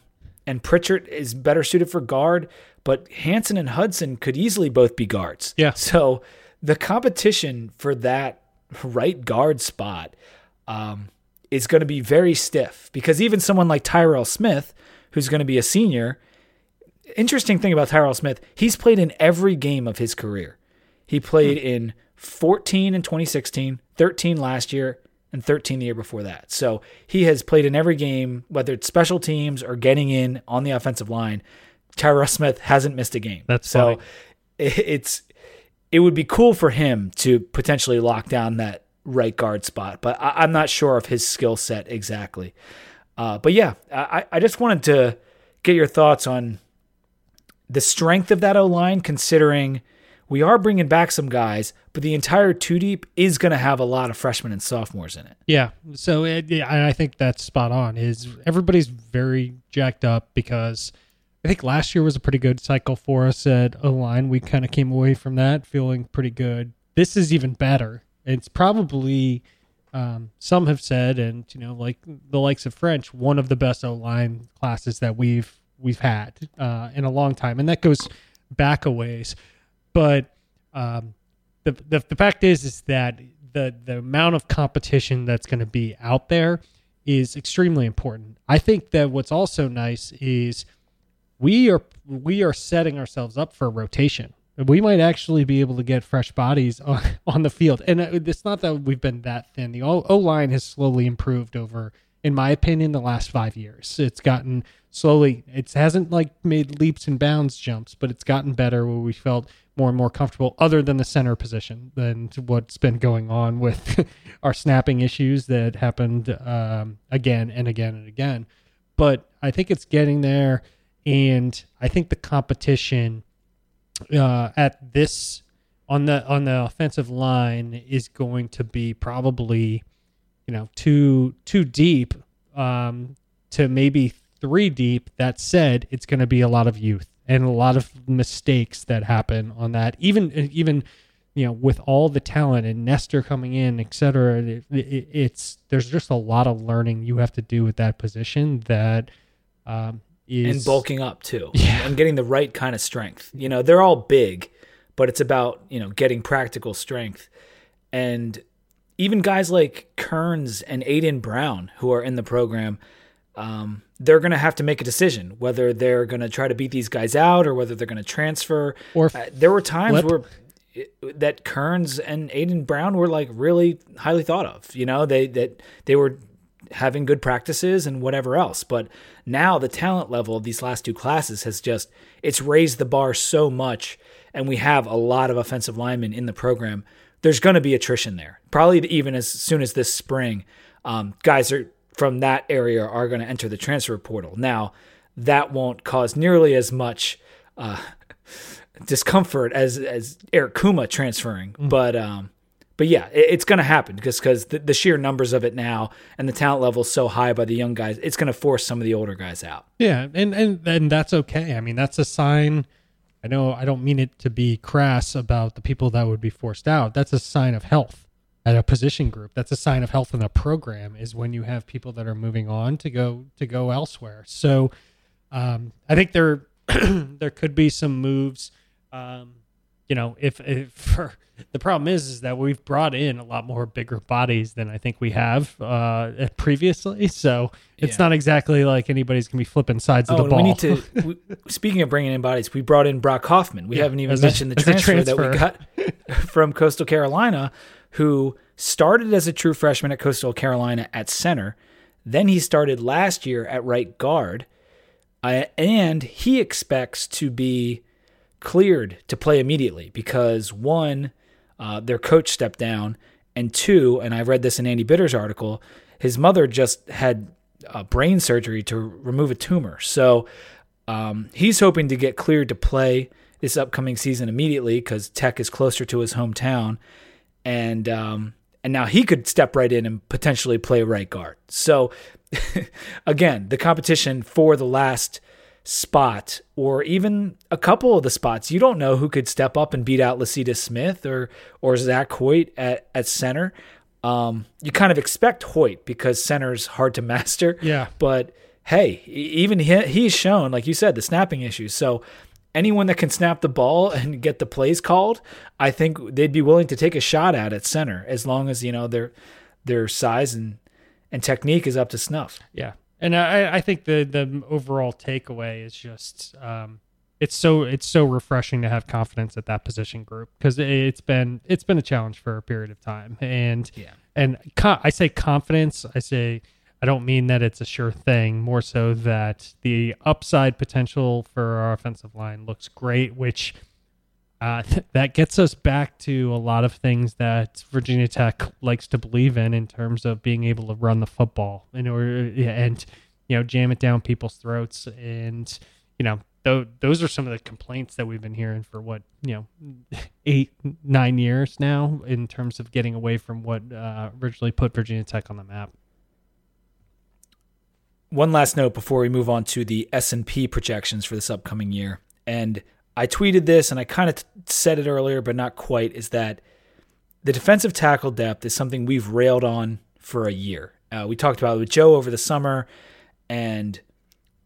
and Pritchard is better suited for guard, but Hanson and Hudson could easily both be guards. Yeah. So the competition for that right guard spot um, is going to be very stiff because even someone like Tyrell Smith, who's going to be a senior, interesting thing about Tyrell Smith, he's played in every game of his career. He played in 14 in 2016, 13 last year, and 13 the year before that. So he has played in every game, whether it's special teams or getting in on the offensive line. Tyrell Smith hasn't missed a game. That's so funny. it's it would be cool for him to potentially lock down that right guard spot, but I, I'm not sure of his skill set exactly. Uh, but yeah, I, I just wanted to get your thoughts on the strength of that O line, considering we are bringing back some guys, but the entire two deep is going to have a lot of freshmen and sophomores in it. Yeah. So it, yeah, I think that's spot on. Is everybody's very jacked up because I think last year was a pretty good cycle for us at O line. We kind of came away from that feeling pretty good. This is even better. It's probably um, some have said, and you know, like the likes of French, one of the best O line classes that we've we've had uh, in a long time, and that goes back a ways. But um, the, the the fact is is that the the amount of competition that's going to be out there is extremely important. I think that what's also nice is we are we are setting ourselves up for rotation. We might actually be able to get fresh bodies on, on the field, and uh, it's not that we've been that thin. The O line has slowly improved over, in my opinion, the last five years. It's gotten slowly. It hasn't like made leaps and bounds jumps, but it's gotten better where we felt more and more comfortable, other than the center position, than what's been going on with our snapping issues that happened um, again and again and again. But I think it's getting there, and I think the competition uh, at this on the on the offensive line is going to be probably you know too too deep um, to maybe three deep. That said, it's going to be a lot of youth and a lot of mistakes that happen on that. Even even you know, with all the talent and Nester coming in, et cetera, it, it, it's there's just a lot of learning you have to do with that position that um, is and bulking up too, Yeah. and getting the right kind of strength. You know, they're all big, but it's about you know getting practical strength, and even guys like Kearns and Aiden Brown who are in the program. Um, they're going to have to make a decision whether they're going to try to beat these guys out or whether they're going to transfer. Or Uh, there were times flip. where that Kearns and Aiden Brown were like really highly thought of. You know, they that they were having good practices and whatever else. But now the talent level of these last two classes has just it's raised the bar so much, and we have a lot of offensive linemen in the program. There's going to be attrition there, probably even as soon as this spring. Um, guys are from that area are going to enter the transfer portal. Now, that won't cause nearly as much uh, discomfort as as Eric Kumah transferring, but um, but yeah, it, it's going to happen because because the, the sheer numbers of it now and the talent level is so high by the young guys, it's going to force some of the older guys out. Yeah, and and and that's okay. I mean, that's a sign. I know I don't mean it to be crass about the people that would be forced out. That's a sign of health at a position group. That's a sign of health in a program is when you have people that are moving on to go to go elsewhere. So um, I think there there could be some moves. Um, you know, if, if for the problem is is that we've brought in a lot more bigger bodies than I think we have uh, previously. So it's Yeah. not exactly like anybody's gonna be flipping sides of Oh, the and ball. we need to. We, speaking of bringing in bodies, we brought in Brock Hoffman. We Yeah, haven't even as a- mentioned the a transfer, that we transfer. got from Coastal Carolina, who started as a true freshman at Coastal Carolina at center. Then he started last year at right guard, uh, and he expects to be cleared to play immediately because one, uh, their coach stepped down, and two, and I read this in Andy Bitter's article, his mother just had uh, brain surgery to remove a tumor. So um, he's hoping to get cleared to play this upcoming season immediately because Tech is closer to his hometown, and um, and now he could step right in and potentially play right guard. So again, the competition for the last spot or even a couple of the spots, you don't know who could step up and beat out Lecitus Smith or or Zach Hoyt at at center. Um, you kind of expect Hoyt because center's hard to master. Yeah. But hey, even he, he's shown, like you said, the snapping issues. So anyone that can snap the ball and get the plays called, I think they'd be willing to take a shot at at center as long as you know their their size and and technique is up to snuff. Yeah, and I, I think the the overall takeaway is just um, it's so it's so refreshing to have confidence at that position group because it's been it's been a challenge for a period of time, and Yeah. and co- I say confidence, I say I don't mean that it's a sure thing, more so that the upside potential for our offensive line looks great, which. Uh, that gets us back to a lot of things that Virginia Tech likes to believe in in terms of being able to run the football in order and you know jam it down people's throats and you know th- those are some of the complaints that we've been hearing for what you know eight nine years now in terms of getting away from what uh, originally put Virginia Tech on the map. One last note before we move on to the S&P projections for this upcoming year. And I tweeted this and I kind of t- said it earlier but not quite is that the defensive tackle depth is something we've railed on for a year. Uh, we talked about it with Joe over the summer and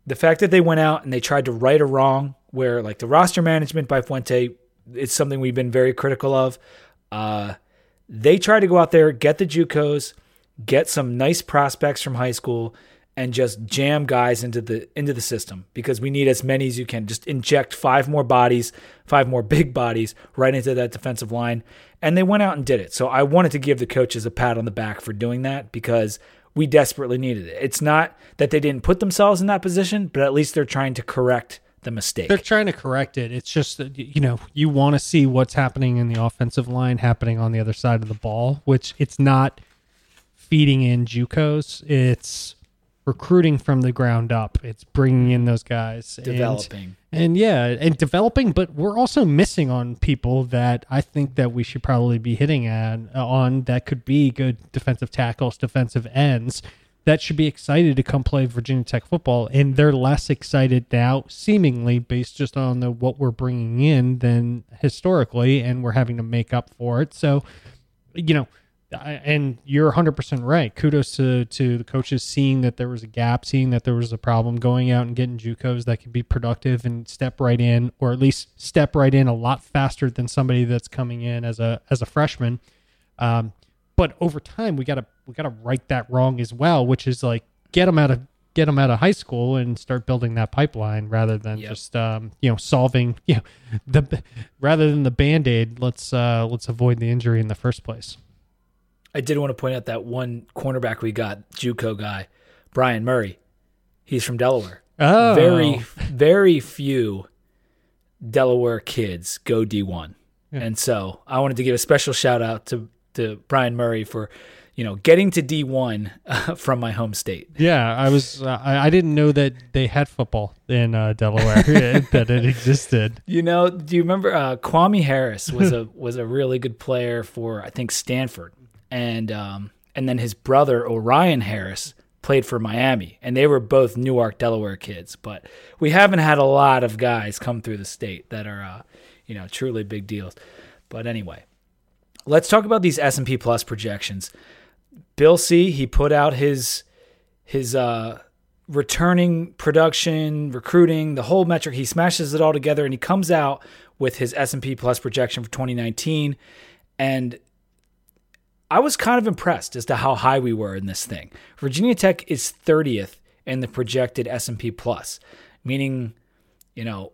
the fact that they went out and they tried to right a wrong where like the roster management by Fuente it's something we've been very critical of. Uh, they tried to go out there, get the JUCOs, get some nice prospects from high school, and just jam guys into the into the system because we need as many as you can. Just inject five more bodies, five more big bodies right into that defensive line, and they went out and did it. So I wanted to give the coaches a pat on the back for doing that because we desperately needed it. It's not that they didn't put themselves in that position, but at least they're trying to correct the mistake. They're trying to correct it. It's just that you know you want to see what's happening in the offensive line happening on the other side of the ball, which it's not feeding in JUCOs. It's recruiting from the ground up. It's bringing in those guys, and- Developing. and, yeah, and developing. But we're also missing on people that I think that we should probably be hitting at uh, on that could be good defensive tackles, defensive ends that should be excited to come play Virginia Tech football, and they're less excited now, seemingly based just on the what we're bringing in than historically, and we're having to make up for it. So, you know, and you're 100% right. Kudos to to the coaches seeing that there was a gap, seeing that there was a problem, going out and getting JUCOs that can be productive and step right in, or at least step right in a lot faster than somebody that's coming in as a as a freshman. Um, but over time, we gotta we gotta right that wrong as well, which is like get them out of get them out of high school and start building that pipeline rather than yep. just um, you know solving you know the rather than the band aid. Let's uh, let's avoid the injury in the first place. I did want to point out that one cornerback we got, JUCO guy, Brian Murray. He's from Delaware. Oh, very very few Delaware kids go D1. Yeah. And so I wanted to give a special shout out to to Brian Murray for you know getting to D1 uh, from my home state. Yeah, I was uh, I, I, didn't know that they had football in uh, Delaware that it existed. You know, do you remember uh, Kwame Harris was a was a really good player for I think Stanford, and um, and then his brother Orien Harris played for Miami, and they were both Newark, Delaware kids. But we haven't had a lot of guys come through the state that are uh, you know truly big deals. But anyway, let's talk about these S&P Plus projections. Bill C, he put out his his uh, returning production, recruiting, the whole metric. He smashes it all together and he comes out with his S&P Plus projection for 2019 and I was kind of impressed as to how high we were in this thing. Virginia Tech is 30th in the projected S&P Plus, meaning, you know,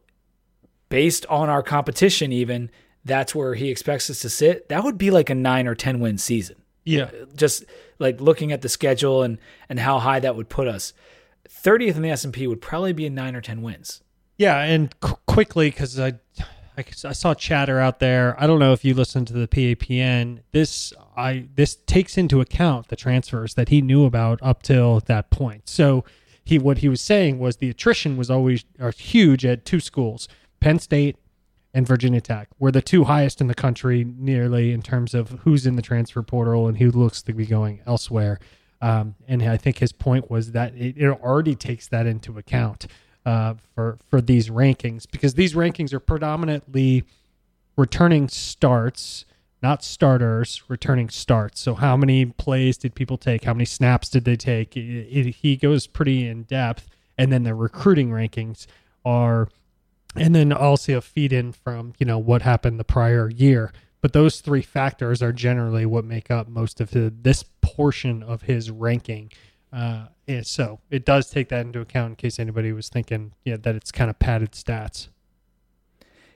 based on our competition even, that's where he expects us to sit, that would be like a nine or 10 win season. Yeah. Just like looking at the schedule and, and how high that would put us. 30th in the S&P would probably be a nine or 10 wins. Yeah. And qu- quickly, because I, I, I saw chatter out there. I don't know if you listened to the PAPN. This I this takes into account the transfers that he knew about up till that point. So he what he was saying was the attrition was always huge at two schools, Penn State and Virginia Tech were the two highest in the country, nearly in terms of who's in the transfer portal and who looks to be going elsewhere. Um, and I think his point was that it, it already takes that into account uh, for for these rankings because these rankings are predominantly returning starts, not starters, returning starts. So how many plays did people take? How many snaps did they take? It, it, he goes pretty in depth, and then the recruiting rankings are and then also a feed in from you know what happened the prior year but those three factors are generally what make up most of the, this portion of his ranking uh, so it does take that into account in case anybody was thinking yeah that it's kind of padded stats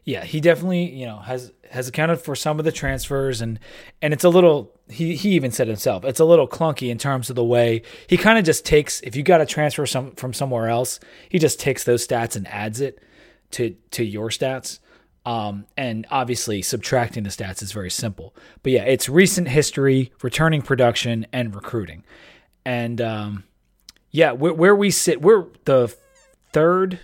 yeah he definitely you know has has accounted for some of the transfers and and it's a little he he even said himself it's a little clunky in terms of the way he kind of just takes if you got to transfer some from somewhere else he just takes those stats and adds it to to your stats. Um, and obviously, subtracting the stats is very simple. But yeah, it's recent history, returning production, and recruiting. And um, yeah, where, where, we sit, we're the third.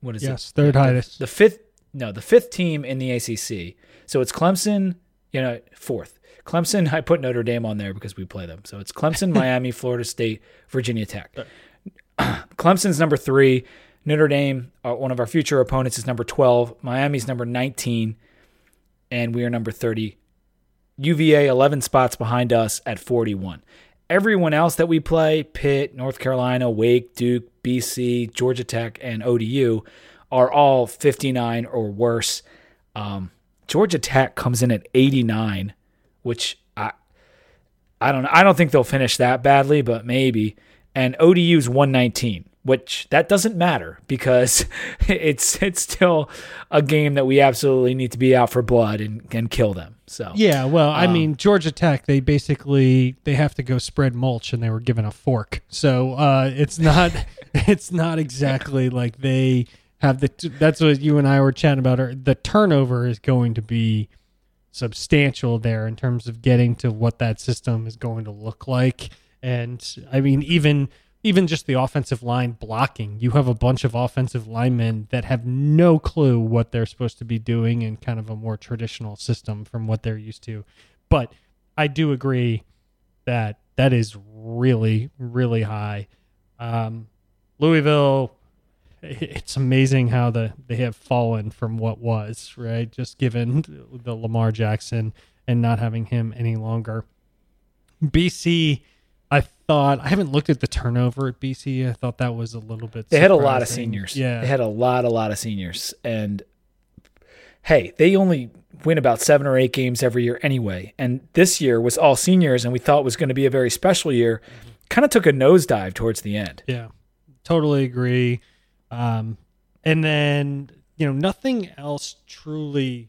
What is yes, it? Yes, third highest. The, the, fifth. No, the fifth team in the ACC. So it's Clemson. You know, fourth. Clemson. I put Notre Dame on there because we play them. So it's Clemson, Miami, Florida State, Virginia Tech. Clemson's number three. Notre Dame, uh, one of our future opponents, is number 12. Miami's number 19, and we are number 30. UVA, 11 spots behind us at 41. Everyone else that we play, Pitt, North Carolina, Wake, Duke, BC, Georgia Tech, and ODU, are all 59 or worse. Um, Georgia Tech comes in at 89, which I I don't. I don't think they'll finish that badly, but maybe. And ODU's 119 which that doesn't matter because it's it's still a game that we absolutely need to be out for blood and, and kill them. So yeah, well, I um, mean Georgia Tech, they basically they have to go spread mulch and they were given a fork, so uh, it's not it's not exactly like they have the. That's what you and I were chatting about. The turnover is going to be substantial there in terms of getting to what that system is going to look like, and I mean even even just the offensive line blocking. You have a bunch of offensive linemen that have no clue what they're supposed to be doing in kind of a more traditional system from what they're used to. But I do agree that that is really really high. Um, Louisville, it's amazing how the they have fallen from what was right. Just given the Lamar Jackson and not having him any longer. BC, thought I haven't looked at the turnover at BC. I thought that was a little bit. They had a lot of seniors. Yeah, They had a lot, a lot of seniors. And hey, they only win about seven or eight games every year anyway. And this year was all seniors, and we thought was going to be a very special year. Kind of took a nosedive towards the end. Yeah, totally agree. Um, and then you know nothing else truly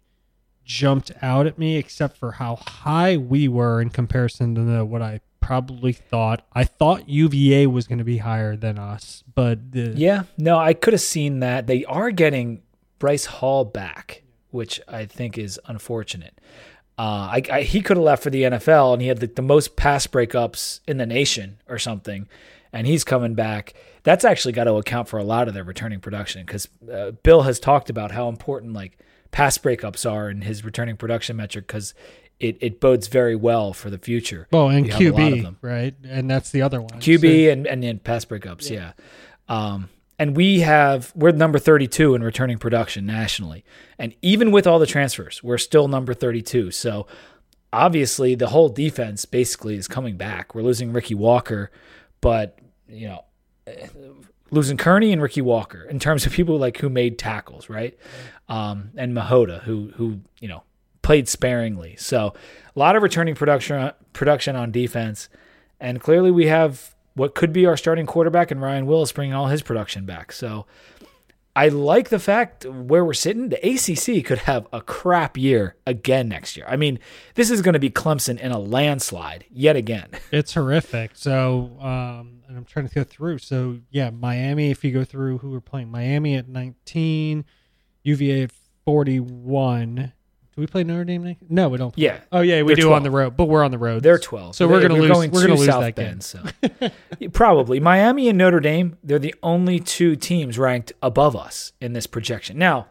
jumped out at me except for how high we were in comparison to the, what I probably thought. I thought UVA was going to be higher than us, but the, Yeah, no, I could have seen that. They are getting Bryce Hall back, which I think is unfortunate. Uh, I, I, he could have left for the NFL, and he had the, the most pass breakups in the nation or something, and he's coming back. That's actually got to account for a lot of their returning production because uh, Bill has talked about how important like pass breakups are in his returning production metric because it, it bodes very well for the future. Oh, and You have a lot of QB right, and that's the other one. QB and, and then pass breakups, yeah. Um, and we have we're number 32 in returning production nationally, and even with all the transfers, we're still number 32. So obviously, the whole defense basically is coming back. We're losing Ricky Walker, but you know, eh, losing Kearney and Ricky Walker in terms of people like who made tackles, right? Um, and Mihota, who who you know played sparingly. So a lot of returning production production on defense, and clearly we have what could be our starting quarterback and Ryan Willis bringing all his production back. So I like the fact where we're sitting. The ACC could have a crap year again next year. I mean, this is going to be Clemson in a landslide yet again. It's horrific. So, um, and I'm trying to go through. So, yeah, Miami. If you go through who we're playing, Miami at 19, UVA at 41. Do we play Notre Dame next? No, we don't. Play. Yeah, Oh yeah, we They're do on the road, but we're on the road. They're 12. So we're They- gonna we're lose- Going we're gonna lose that Bend, so probably Miami and Notre Dame. They're the only two teams ranked above us in this projection. Now,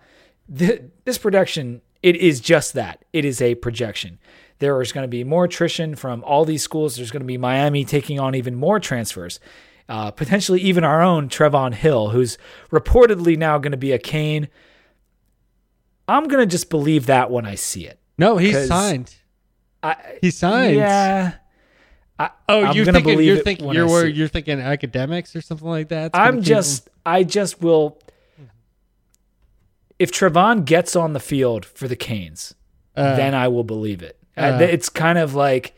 th- this projection it is just that. It is a projection. There is going to be more attrition from all these schools. There's going to be Miami taking on even more transfers. Uh, potentially even our own Trevon Hill, who's reportedly now going to be a Cane. I'm going to just believe that when I see it. no, he's signed. I, He signed. Yeah. I, Oh, you're gonna thinking you're thinking you're I where see you're thinking academics or something like that. It's I'm just, I just will. If Trevon gets on the field for the Canes, Uh, then I will believe it. Uh, uh, it's kind of like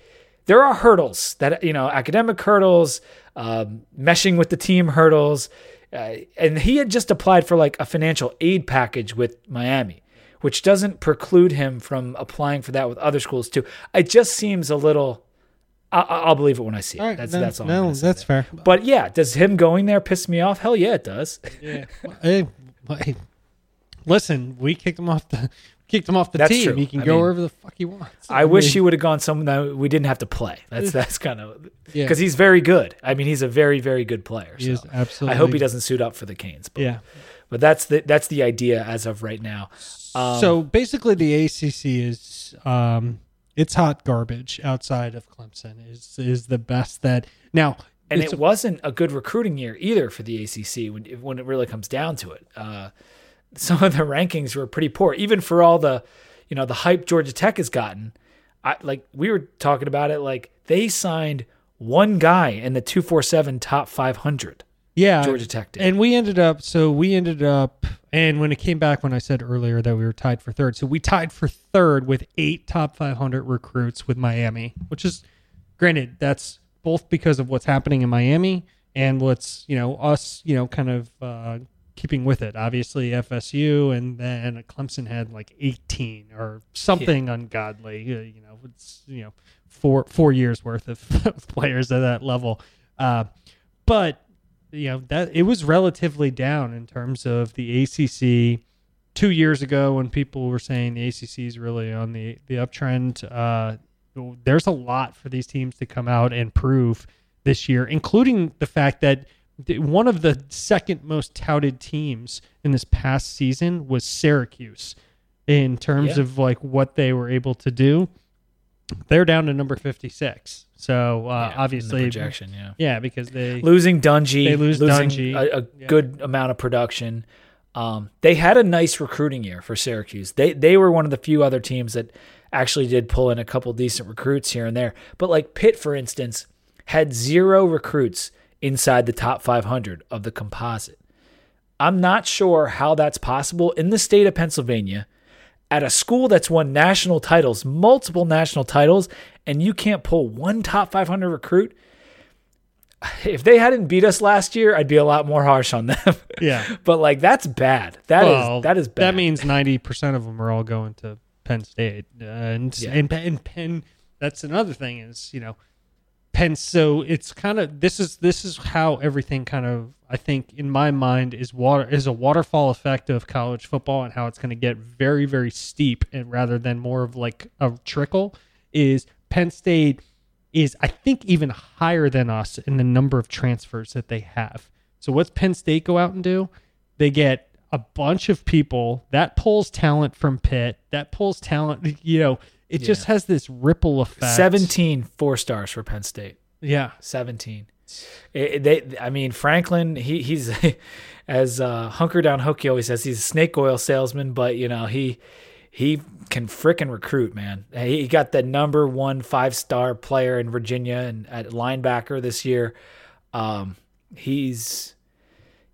there are hurdles that you know, academic hurdles, um, meshing with the team hurdles, uh, and he had just applied for like a financial aid package with Miami, which doesn't preclude him from applying for that with other schools too. It just seems a little. I, I'll believe it when I see it. all right, that's no, that's all. I'm No, that's there. fair. But yeah, does him going there piss me off? Hell yeah, it does. Yeah. hey, hey, listen, we kicked him off the kicked him off the That's team. true. He can I go mean, wherever the fuck he wants. I wish mean, he would have gone somewhere that we didn't have to play. That's that's kind of Yeah. because he's very good. I mean, he's a very very good player. He so absolutely. I hope he doesn't suit up for the Canes. But, Yeah. but that's the that's the idea as of right now. Um, so basically, the ACC is um, it's hot garbage outside of Clemson. Is is the best that now. and it wasn't a good recruiting year either for the ACC when when it really comes down to it. Uh, some of the rankings were pretty poor, even for all the you know the hype Georgia Tech has gotten. I, like we were talking about it, like they signed one guy in the two four seven top five hundred. yeah, Georgia Tech did. And we ended up, so we ended up, and when it came back, when I said earlier that we were tied for third, so we tied for third with eight top 500 recruits with Miami, which is, granted, that's both because of what's happening in Miami and what's, you know, us, you know, kind of uh, keeping with it. Obviously, FSU, and then Clemson had like 18 or something ungodly, uh, you know, it's, you know, four, four years worth of players at that level. Uh, but you know that it was relatively down in terms of the ACC two years ago when people were saying the ACC is really on the the uptrend. Uh, there's a lot for these teams to come out and prove this year, including the fact that one of the second most touted teams in this past season was Syracuse in terms Yeah. of like what they were able to do. They're down to number 56. So uh, Yeah, in the obviously, projection, yeah. yeah, because they losing Dungey, They lose losing Dungey. a, a Yeah. good amount of production. Um, they had a nice recruiting year for Syracuse. They they were one of the few other teams that actually did pull in a couple decent recruits here and there. But like Pitt, for instance, had zero recruits inside the top 500 of the composite. I'm not sure how that's possible in the state of Pennsylvania at a school that's won national titles, multiple national titles, and you can't pull one top 500 recruit if they hadn't beat us last year, I'd be a lot more harsh on them. yeah. but like that's bad. That is well, that is bad. That means ninety percent of them are all going to Penn State, uh, and Yeah. and, and Penn. That's another thing is you know, Penn. So it's kind of this is this is how everything kind of I think in my mind is water is a waterfall effect of college football and how it's going to get very very steep and rather than more of like a trickle is Penn State is I think even higher than us in the number of transfers that they have. So what's Penn State go out and do? They get a bunch of people that pulls talent from Pitt, that pulls talent, you know, it just has this ripple effect. 17 four stars for Penn State. Yeah. 17. It- they I mean Franklin he he's as uh, hunker down Hokie always says he's a snake oil salesman but you know he he can frickin' recruit man he got the number one five star player in Virginia and at linebacker this year um, he's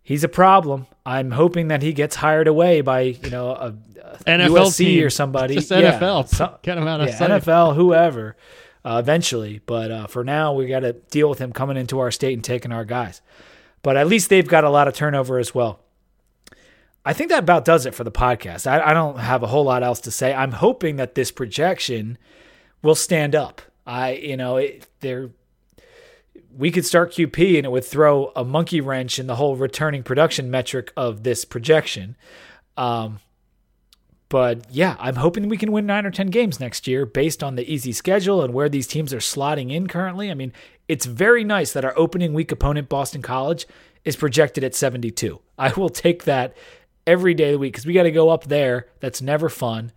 he's a problem I'm hoping that he gets hired away by you know a, a NFL USC team. or somebody Just Yeah, NFL. so- Get him out of yeah, sight. NFL, whoever, uh, eventually. But uh, for now, we got to deal with him coming into our state and taking our guys. But at least they've got a lot of turnover as well. I think that about does it for the podcast. I, I don't have a whole lot else to say. I'm hoping that this projection will stand up. I, you know, it, there. We could start QP and it would throw a monkey wrench in the whole returning production metric of this projection. Um, but yeah, I'm hoping we can win nine or 10 games next year based on the easy schedule and where these teams are slotting in currently. I mean, it's very nice that our opening week opponent, Boston College, is projected at 72. I will take that every day of the week because we got to go up there. That's never fun.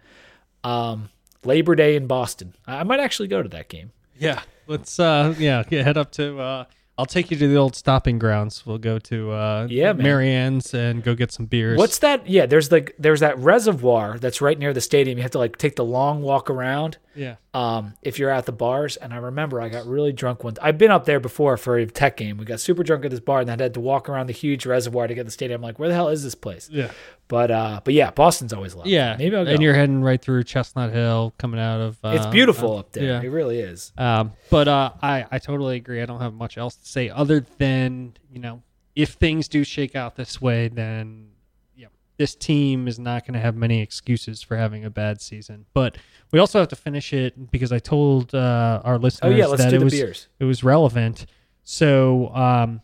Um, Labor Day in Boston. I I might actually go to that game. Yeah. Let's uh yeah, get, head up to uh I'll take you to the old stopping grounds. We'll go to uh Yeah, man. Mary Ann's and go get some beers. What's that? Yeah, there's like there's that reservoir that's right near the stadium. You have to like take the long walk around. Yeah. um, if you're at the bars. And I remember I got really drunk once. I've been up there before for a tech game. We got super drunk at this bar and then had to walk around the huge reservoir to get to the stadium. I'm like, where the hell is this place? Yeah. But uh, but yeah, Boston's always a Yeah. maybe I'll go. And you're heading right through Chestnut Hill coming out of uh, it's beautiful uh, up there. Yeah. It really is. Um, but uh, I, I totally agree. I don't have much else to say other than, you know, if things do shake out this way, then yeah, this team is not going to have many excuses for having a bad season. But we also have to finish it because I told uh, our Oh listeners yeah, let's that do it the was beers. it was relevant. So, um,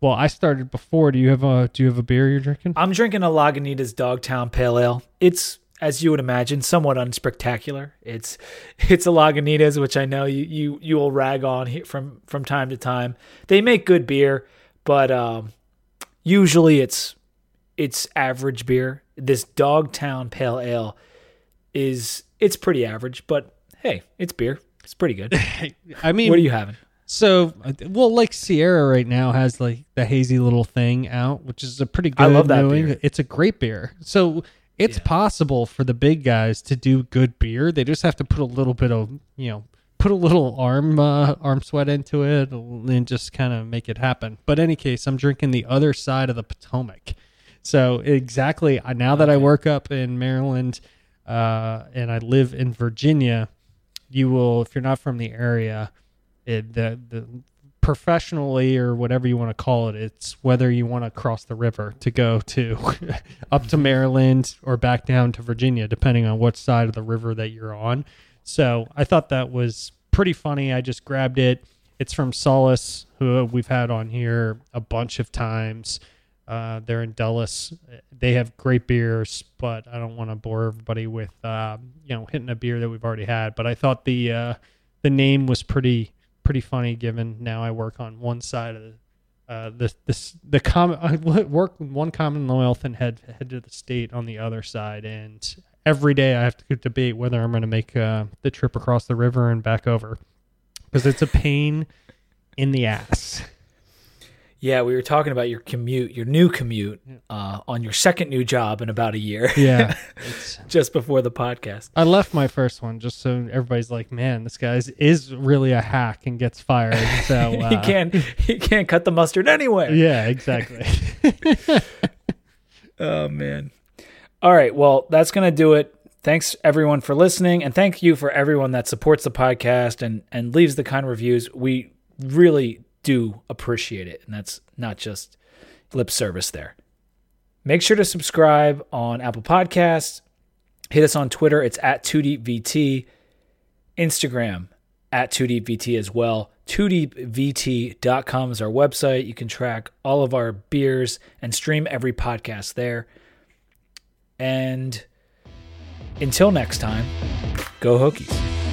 well, I started before. Do you have a Do you have a beer you're drinking? I'm drinking a Lagunitas Dogtown Pale Ale. It's as you would imagine, somewhat unspectacular. It's it's a Lagunitas, which I know you you you will rag on from from time to time. They make good beer, but um, usually it's it's average beer. This Dogtown Pale Ale is it's pretty average, but hey, it's beer. It's pretty good. I mean, what are you having? So, uh, well, like Sierra right now has like the hazy little thing out, which is a pretty good. I love that beer. It's a great beer. So it's Yeah. possible for the big guys to do good beer. They just have to put a little bit of you know put a little arm uh, arm sweat into it and just kind of make it happen. But any case, I'm drinking the other side of the Potomac. So exactly now that I work up in Maryland uh, and I live in Virginia, you will if you're not from the area it, the the professionally or whatever you want to call it it's whether you want to cross the river to go to up to Maryland or back down to Virginia depending on what side of the river that you're on. So I thought that was pretty funny. I just grabbed it. It's from Solace who we've had on here a bunch of times. Uh, they're in Dulles. They have great beers, but I don't want to bore everybody with uh, you know hitting a beer that we've already had. But I thought the uh, the name was pretty pretty funny given now I work on one side of the uh, the this the common I work one Commonwealth and head head to the state on the other side, and every day I have to debate whether I'm going to make uh, the trip across the river and back over. because it's a pain in the ass. Yeah, we were talking about your commute, your new commute, uh, on your second new job in about a year. Yeah, just before the podcast. I left my first one just so everybody's like, "Man, this guy is really a hack and gets fired." So uh, he can't he can't cut the mustard anyway. Yeah, exactly. oh man. All right, well, that's gonna do it. Thanks everyone for listening, and thank you for everyone that supports the podcast and and leaves the kind reviews. We really do appreciate it, and that's not just lip service there. Make sure to subscribe on Apple Podcasts. Hit us on Twitter. It's at 2deepvt. Instagram at 2deepvt as well. 2deepvt.com is our website. You can track all of our beers and stream every podcast there. And until next time, go Hokies.